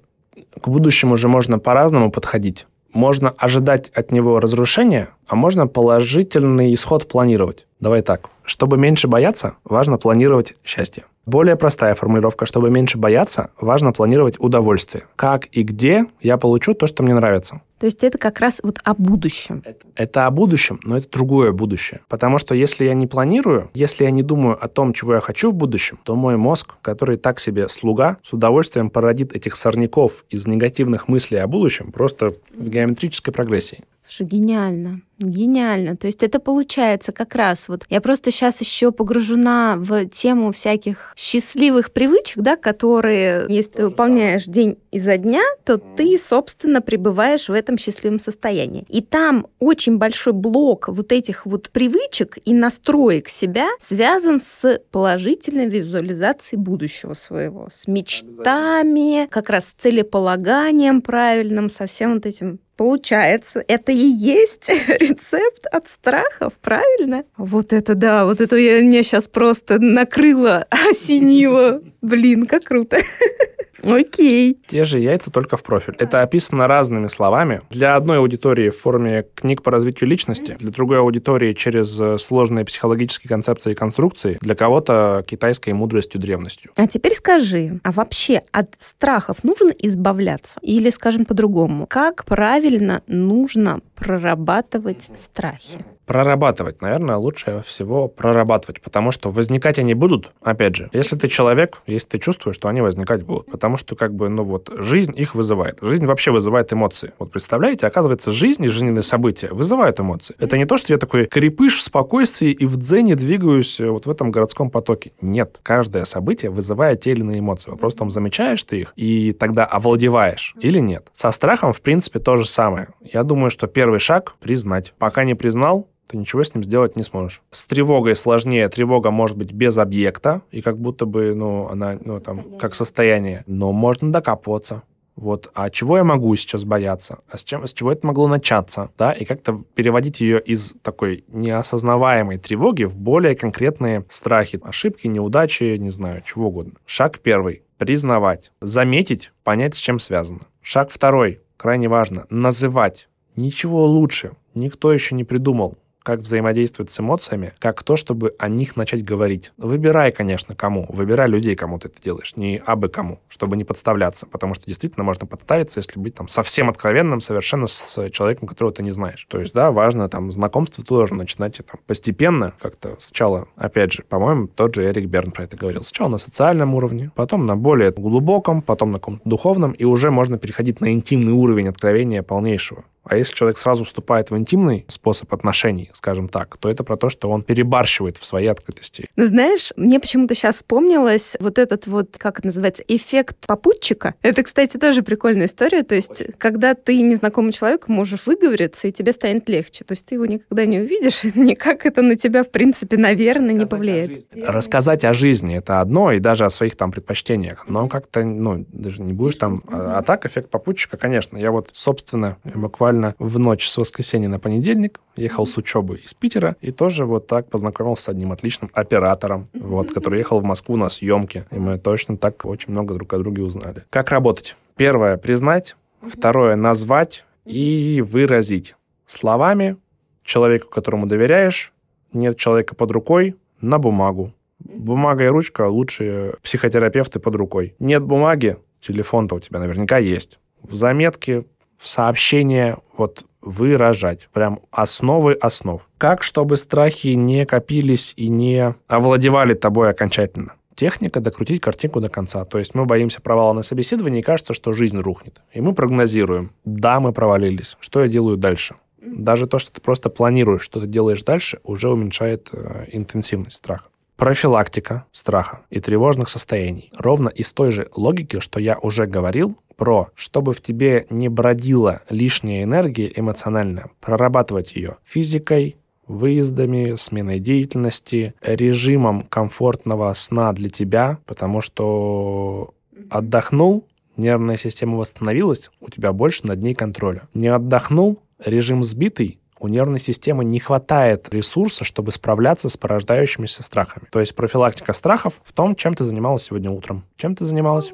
К будущему же можно по-разному подходить. Можно ожидать от него разрушения, а можно положительный исход планировать. Давай так. Чтобы меньше бояться, важно планировать счастье. Более простая формулировка. Чтобы меньше бояться, важно планировать удовольствие. Как и где я получу то, что мне нравится. То есть это как раз вот о будущем. Это, это о будущем, но это другое будущее. Потому что если я не планирую, если я не думаю о том, чего я хочу в будущем, то мой мозг, который так себе слуга, с удовольствием породит этих сорняков из негативных мыслей о будущем просто в геометрической прогрессии. Слушай, гениально. Гениально. То есть это получается как раз вот я просто сейчас еще погружена в тему всяких счастливых привычек, да, которые, если ты выполняешь самое. день изо дня, то mm. ты, собственно, пребываешь в этом счастливом состоянии. И там очень большой блок вот этих вот привычек и настроек себя связан с положительной визуализацией будущего своего, с мечтами, как раз с целеполаганием правильным, со всем вот этим Получается, это и есть рецепт от страхов, правильно? Вот это да, вот это я, меня сейчас просто накрыло, осенило. Блин, как круто. Окей. Те же яйца, только в профиль. Это описано разными словами. Для одной аудитории в форме книг по развитию личности, для другой аудитории через э, сложные психологические концепции и конструкции, для кого-то китайской мудростью, древностью. А теперь скажи, а вообще от страхов нужно избавляться? Или, скажем по-другому, как правильно нужно прорабатывать страхи? Прорабатывать, наверное, лучше всего прорабатывать, потому что возникать они будут, опять же, если ты человек, если ты чувствуешь, что они возникать будут, потому что как бы, ну вот, жизнь их вызывает. Жизнь вообще вызывает эмоции. Вот представляете, оказывается, жизнь и жизненные события вызывают эмоции. Это не то, что я такой крепыш в спокойствии и в дзене двигаюсь э, вот в этом городском потоке. Нет, каждое событие вызывает те или иные эмоции. Вопрос в том, замечаешь ты их и тогда овладеваешь или нет. Со страхом, в принципе, то же самое. Я думаю, что первый шаг — признать. Пока не признал, ты ничего с ним сделать не сможешь. С тревогой сложнее. Тревога может быть без объекта, и как будто бы, ну, она, ну, там, как состояние. Но можно докапываться. Вот, а чего я могу сейчас бояться? А с, чем, с чего это могло начаться? Да, и как-то переводить ее из такой неосознаваемой тревоги в более конкретные страхи, ошибки, неудачи, не знаю, чего угодно. Шаг первый. Признавать. Заметить, понять, с чем связано. Шаг второй. Крайне важно. Называть. Ничего лучше никто еще не придумал как взаимодействовать с эмоциями, как то, чтобы о них начать говорить. Выбирай, конечно, кому. Выбирай людей, кому ты это делаешь, не абы кому, чтобы не подставляться, потому что действительно можно подставиться, если быть там совсем откровенным, совершенно с человеком, которого ты не знаешь. То есть, да, важно там знакомство тоже начинать там, постепенно, как-то сначала, опять же, по-моему, тот же Эрик Берн про это говорил. Сначала на социальном уровне, потом на более глубоком, потом на каком-то духовном, и уже можно переходить на интимный уровень откровения полнейшего А если человек сразу вступает в интимный способ отношений, скажем так, то это про то, что он перебарщивает в своей открытости. Ну, знаешь, мне почему-то сейчас вспомнилось вот этот вот, как это называется, эффект попутчика. Это, кстати, тоже прикольная история. То есть, когда ты незнакомый человек, можешь выговориться, и тебе станет легче. То есть, ты его никогда не увидишь, и никак это на тебя, в принципе, наверное, не повлияет. Рассказать о жизни — это одно, и даже о своих там предпочтениях. Но как-то, ну, даже не будешь там... А, а так, эффект попутчика, конечно. Я вот, собственно, буквально в ночь с воскресенья на понедельник ехал с учебы из Питера, и тоже вот так познакомился с одним отличным оператором, вот, который ехал в Москву на съемки. И мы точно так очень много друг о друге узнали. Как работать? Первое — признать. Второе — назвать и выразить. Словами человеку, которому доверяешь, нет человека под рукой, на бумагу. Бумага и ручка — лучшие психотерапевты под рукой. Нет бумаги, телефон-то у тебя наверняка есть. В заметке, в сообщение, вот выражать. Прям основы основ. Как, чтобы страхи не копились и не овладевали тобой окончательно? Техника докрутить картинку до конца. То есть мы боимся провала на собеседовании и кажется, что жизнь рухнет. И мы прогнозируем. Да, мы провалились. Что я делаю дальше? Даже то, что ты просто планируешь, что ты делаешь дальше, уже уменьшает э, интенсивность страха. Профилактика страха и тревожных состояний. Ровно из той же логики, что я уже говорил, про, чтобы в тебе не бродила лишняя энергия эмоциональная, прорабатывать ее физикой, выездами, сменой деятельности, режимом комфортного сна для тебя, потому что отдохнул, нервная система восстановилась, у тебя больше над ней контроля. Не отдохнул, режим сбитый, у нервной системы не хватает ресурса, чтобы справляться с порождающимися страхами. То есть профилактика страхов в том, чем ты занималась сегодня утром. Чем ты занималась?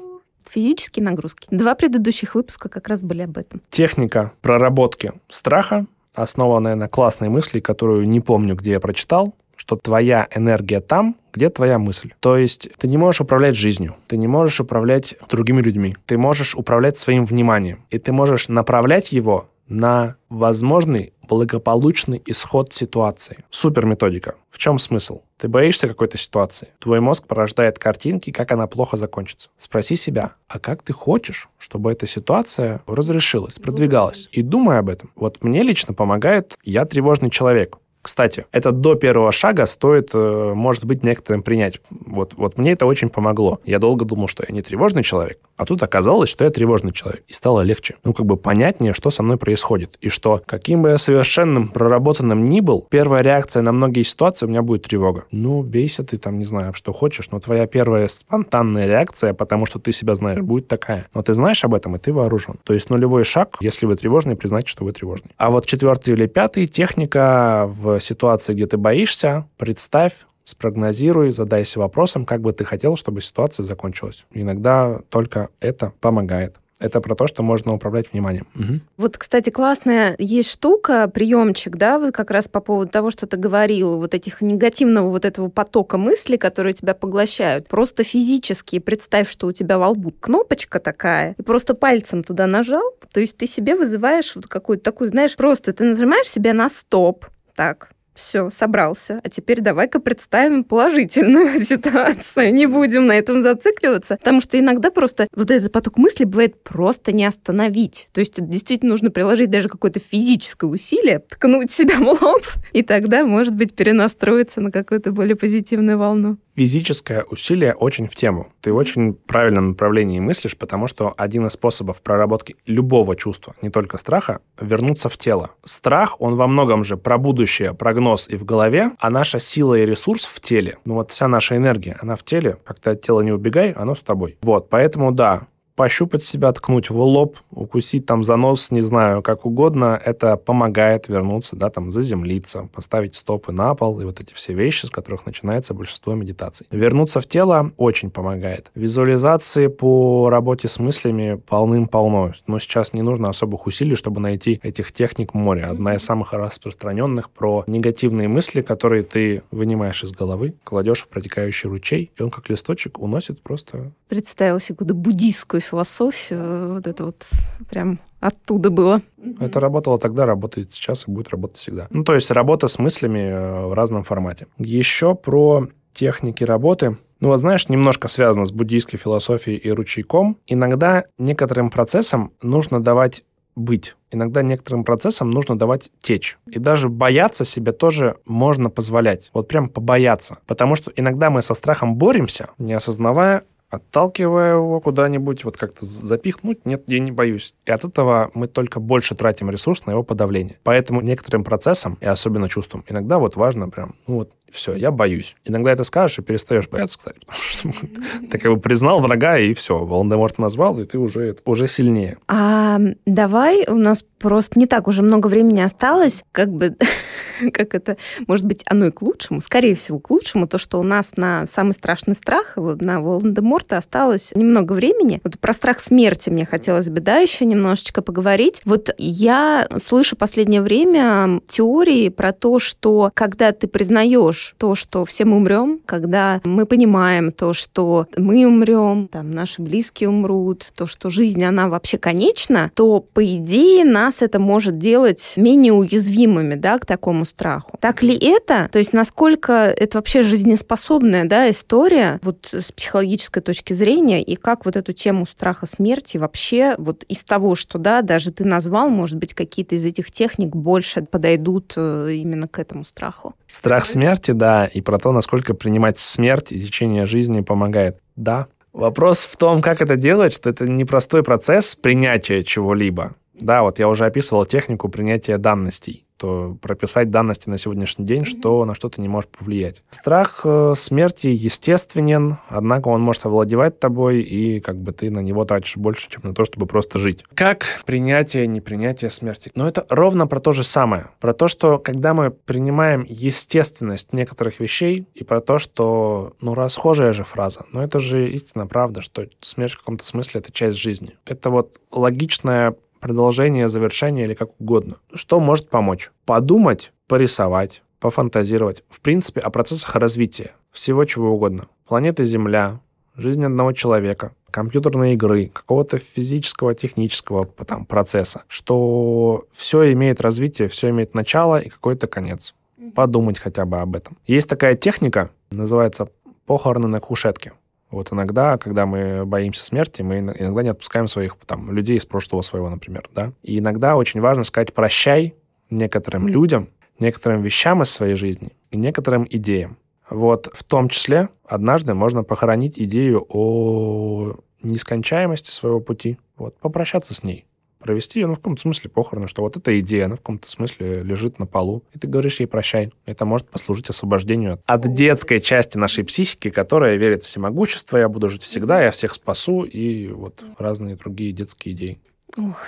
Физические нагрузки. Два предыдущих выпуска как раз были об этом. Техника проработки страха, основанная на классной мысли, которую не помню, где я прочитал, что твоя энергия там, где твоя мысль. То есть ты не можешь управлять жизнью, ты не можешь управлять другими людьми, ты можешь управлять своим вниманием, и ты можешь направлять его на возможный благополучный исход ситуации. Супер методика. В чем смысл? Ты боишься какой-то ситуации. Твой мозг порождает картинки, как она плохо закончится. Спроси себя, а как ты хочешь, чтобы эта ситуация разрешилась, продвигалась? И думай об этом. Вот мне лично помогает «Я тревожный человек». Кстати, это до первого шага стоит, э, может быть, некоторым принять. Вот, вот мне это очень помогло. Я долго думал, что я не тревожный человек, а тут оказалось, что я тревожный человек. И стало легче. Ну, как бы понятнее, что со мной происходит. И что, каким бы я совершенным, проработанным ни был, первая реакция на многие ситуации у меня будет тревога. Ну, бейся ты там, не знаю, что хочешь, но твоя первая спонтанная реакция, потому что ты себя знаешь, будет такая. Но ты знаешь об этом, и ты вооружен. То есть нулевой шаг, если вы тревожный, признать, что вы тревожный. А вот четвертый или пятый, техника в ситуации, где ты боишься, представь, спрогнозируй, задайся вопросом, как бы ты хотел, чтобы ситуация закончилась. Иногда только это помогает. Это про то, что можно управлять вниманием. Угу. Вот, кстати, классная есть штука, приемчик, да, вот как раз по поводу того, что ты говорил, вот этих негативного вот этого потока мыслей, которые тебя поглощают. Просто физически представь, что у тебя во лбу кнопочка такая, и просто пальцем туда нажал, то есть ты себе вызываешь вот какую-то такую, знаешь, просто ты нажимаешь себе на стоп, так, все, собрался. А теперь давай-ка представим положительную ситуацию. Не будем на этом зацикливаться. Потому что иногда просто вот этот поток мыслей бывает просто не остановить. То есть действительно нужно приложить даже какое-то физическое усилие, ткнуть себя в лоб, и тогда, может быть, перенастроиться на какую-то более позитивную волну физическое усилие очень в тему. Ты очень правильном направлении мыслишь, потому что один из способов проработки любого чувства, не только страха, вернуться в тело. Страх, он во многом же про будущее, прогноз и в голове, а наша сила и ресурс в теле. Ну вот вся наша энергия, она в теле. Как-то от тела не убегай, оно с тобой. Вот, поэтому да, пощупать себя, ткнуть в лоб, укусить там за нос, не знаю, как угодно, это помогает вернуться, да, там, заземлиться, поставить стопы на пол и вот эти все вещи, с которых начинается большинство медитаций. Вернуться в тело очень помогает. Визуализации по работе с мыслями полным-полно, но сейчас не нужно особых усилий, чтобы найти этих техник море. Одна из самых распространенных про негативные мысли, которые ты вынимаешь из головы, кладешь в протекающий ручей, и он как листочек уносит просто... Представила себе какую-то буддийскую философию, вот это вот прям оттуда было. Это работало тогда, работает сейчас и будет работать всегда. Ну, то есть работа с мыслями э, в разном формате. Еще про техники работы. Ну вот знаешь, немножко связано с буддийской философией и ручейком. Иногда некоторым процессам нужно давать быть. Иногда некоторым процессам нужно давать течь. И даже бояться себе тоже можно позволять. Вот прям побояться. Потому что иногда мы со страхом боремся, не осознавая, отталкивая его куда-нибудь, вот как-то запихнуть, нет, я не боюсь. И от этого мы только больше тратим ресурс на его подавление. Поэтому некоторым процессам, и особенно чувствам, иногда вот важно прям, ну вот все, я боюсь. Иногда это скажешь и перестаешь бояться, кстати. Ты как бы признал врага, и все, Волан-де-Морт назвал, и ты уже, уже сильнее. А давай, у нас просто не так уже много времени осталось, как бы, как это, может быть, оно и к лучшему, скорее всего, к лучшему, то, что у нас на самый страшный страх, вот на Волан-де-Морта осталось немного времени. Вот про страх смерти мне хотелось бы, да, еще немножечко поговорить. Вот я слышу последнее время теории про то, что когда ты признаешь ложь. То, что все мы умрем, когда мы понимаем то, что мы умрем, там, наши близкие умрут, то, что жизнь, она вообще конечна, то, по идее, нас это может делать менее уязвимыми, да, к такому страху. Так ли это? То есть, насколько это вообще жизнеспособная, да, история, вот с психологической точки зрения, и как вот эту тему страха смерти вообще вот из того, что, да, даже ты назвал, может быть, какие-то из этих техник больше подойдут э, именно к этому страху? Страх смерти, да, и про то, насколько принимать смерть и течение жизни помогает. Да. Вопрос в том, как это делать, что это непростой процесс принятия чего-либо. Да, вот я уже описывал технику принятия данностей то прописать данности на сегодняшний день, что на что-то не может повлиять. Страх э, смерти естественен, однако он может овладевать тобой, и как бы ты на него тратишь больше, чем на то, чтобы просто жить. Как принятие, непринятие смерти? Но это ровно про то же самое. Про то, что когда мы принимаем естественность некоторых вещей, и про то, что, ну, расхожая же фраза, но это же истинно правда, что смерть в каком-то смысле это часть жизни. Это вот логичная продолжение, завершение или как угодно. Что может помочь? Подумать, порисовать, пофантазировать. В принципе, о процессах развития. Всего чего угодно. Планета Земля, жизнь одного человека, компьютерной игры, какого-то физического, технического там, процесса, что все имеет развитие, все имеет начало и какой-то конец. Подумать хотя бы об этом. Есть такая техника, называется похороны на кушетке. Вот иногда, когда мы боимся смерти, мы иногда не отпускаем своих там, людей из прошлого своего, например. Да? И иногда очень важно сказать «прощай» некоторым людям, некоторым вещам из своей жизни и некоторым идеям. Вот в том числе однажды можно похоронить идею о нескончаемости своего пути, вот, попрощаться с ней провести ее, ну, в каком-то смысле похороны, что вот эта идея, она в каком-то смысле лежит на полу, и ты говоришь ей прощай. Это может послужить освобождению от детской части нашей психики, которая верит в всемогущество, я буду жить всегда, я всех спасу, и вот разные другие детские идеи. Ох,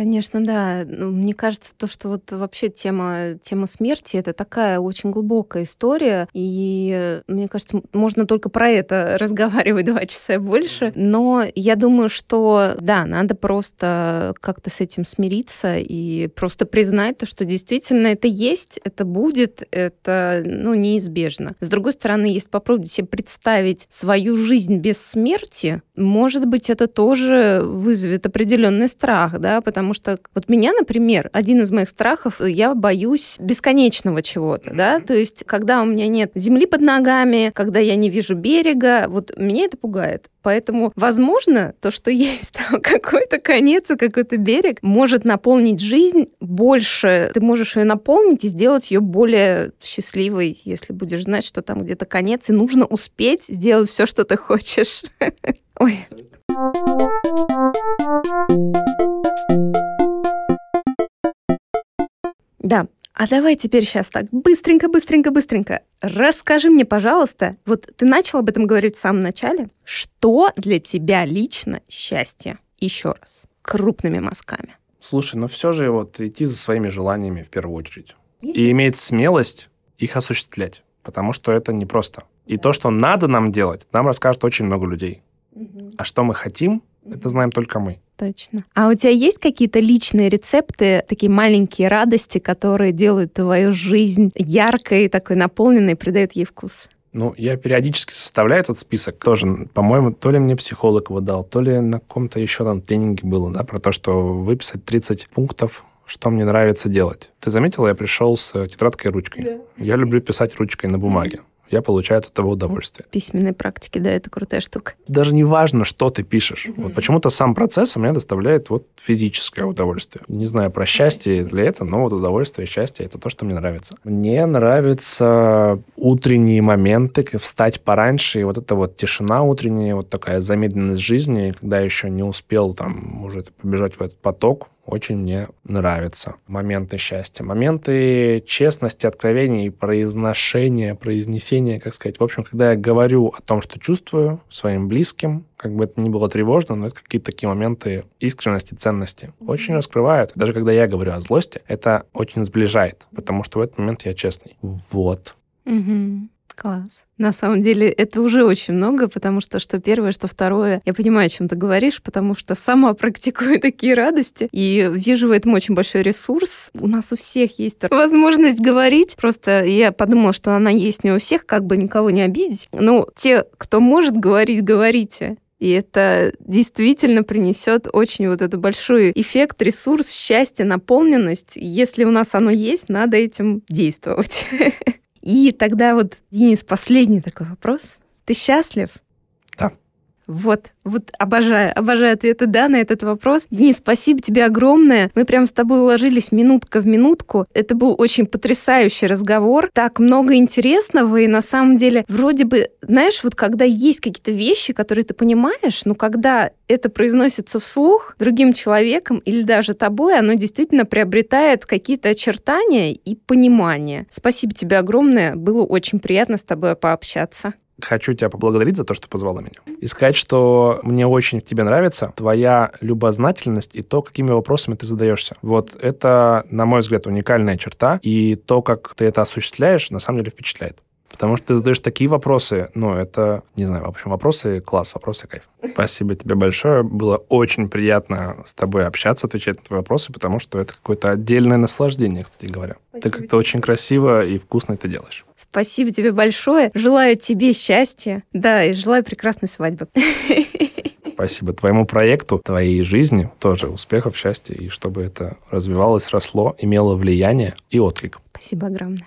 Конечно, да. Ну, мне кажется, то, что вот вообще тема, тема смерти это такая очень глубокая история. И мне кажется, можно только про это разговаривать два часа больше. Но я думаю, что да, надо просто как-то с этим смириться и просто признать то, что действительно это есть, это будет, это ну, неизбежно. С другой стороны, если попробовать себе представить свою жизнь без смерти, может быть, это тоже вызовет определенный страх, да, потому что вот меня, например, один из моих страхов, я боюсь бесконечного чего-то, да, то есть когда у меня нет земли под ногами, когда я не вижу берега, вот меня это пугает. Поэтому, возможно, то, что есть там какой-то конец и какой-то берег, может наполнить жизнь больше. Ты можешь ее наполнить и сделать ее более счастливой, если будешь знать, что там где-то конец, и нужно успеть сделать все, что ты хочешь. Ой. Да. А давай теперь сейчас так быстренько, быстренько, быстренько. Расскажи мне, пожалуйста, вот ты начал об этом говорить в самом начале. Что для тебя лично счастье? Еще раз. Крупными мазками. Слушай, ну все же вот идти за своими желаниями в первую очередь. И иметь смелость их осуществлять. Потому что это непросто. И то, что надо нам делать, нам расскажет очень много людей. А что мы хотим, это знаем только мы. Точно. А у тебя есть какие-то личные рецепты, такие маленькие радости, которые делают твою жизнь яркой, такой наполненной, придают ей вкус? Ну, я периодически составляю этот список. Тоже, по-моему, то ли мне психолог его дал, то ли на каком-то еще там тренинге было, да, про то, что выписать 30 пунктов, что мне нравится делать. Ты заметила, я пришел с тетрадкой и ручкой. Да. Я люблю писать ручкой на бумаге. Я получаю от этого удовольствие. Письменной практики, да, это крутая штука. Даже не важно, что ты пишешь. Mm-hmm. Вот почему-то сам процесс у меня доставляет вот физическое удовольствие. Не знаю про счастье или это, но вот удовольствие и счастье – это то, что мне нравится. Мне нравятся утренние моменты, встать пораньше, и вот эта вот тишина утренняя, вот такая замедленность жизни, когда я еще не успел там уже побежать в этот поток, очень мне нравятся. Моменты счастья, моменты честности, откровений, произношения, произнесения, как сказать. В общем, когда я говорю о том, что чувствую своим близким, как бы это ни было тревожно, но это какие-то такие моменты искренности, ценности. Очень раскрывают. Даже когда я говорю о злости, это очень сближает, потому что в этот момент я честный. Вот. Угу. Класс. На самом деле это уже очень много, потому что что первое, что второе, я понимаю, о чем ты говоришь, потому что сама практикую такие радости и вижу в этом очень большой ресурс. У нас у всех есть возможность говорить. Просто я подумала, что она есть не у всех, как бы никого не обидеть. Но те, кто может говорить, говорите. И это действительно принесет очень вот этот большой эффект, ресурс, счастье, наполненность. Если у нас оно есть, надо этим действовать. И тогда вот, Денис, последний такой вопрос. Ты счастлив? Вот, вот обожаю, обожаю ответы да на этот вопрос. Денис, спасибо тебе огромное. Мы прям с тобой уложились минутка в минутку. Это был очень потрясающий разговор. Так много интересного, и на самом деле вроде бы, знаешь, вот когда есть какие-то вещи, которые ты понимаешь, но когда это произносится вслух другим человеком или даже тобой, оно действительно приобретает какие-то очертания и понимание. Спасибо тебе огромное. Было очень приятно с тобой пообщаться хочу тебя поблагодарить за то, что позвала меня. И сказать, что мне очень тебе нравится твоя любознательность и то, какими вопросами ты задаешься. Вот это, на мой взгляд, уникальная черта, и то, как ты это осуществляешь, на самом деле впечатляет. Потому что ты задаешь такие вопросы, ну, это, не знаю, в общем, вопросы класс, вопросы кайф. Спасибо тебе большое. Было очень приятно с тобой общаться, отвечать на твои вопросы, потому что это какое-то отдельное наслаждение, кстати говоря. Спасибо. Ты как-то очень красиво и вкусно это делаешь. Спасибо тебе большое. Желаю тебе счастья. Да, и желаю прекрасной свадьбы. Спасибо твоему проекту, твоей жизни тоже успехов, счастья, и чтобы это развивалось, росло, имело влияние и отклик. Спасибо огромное.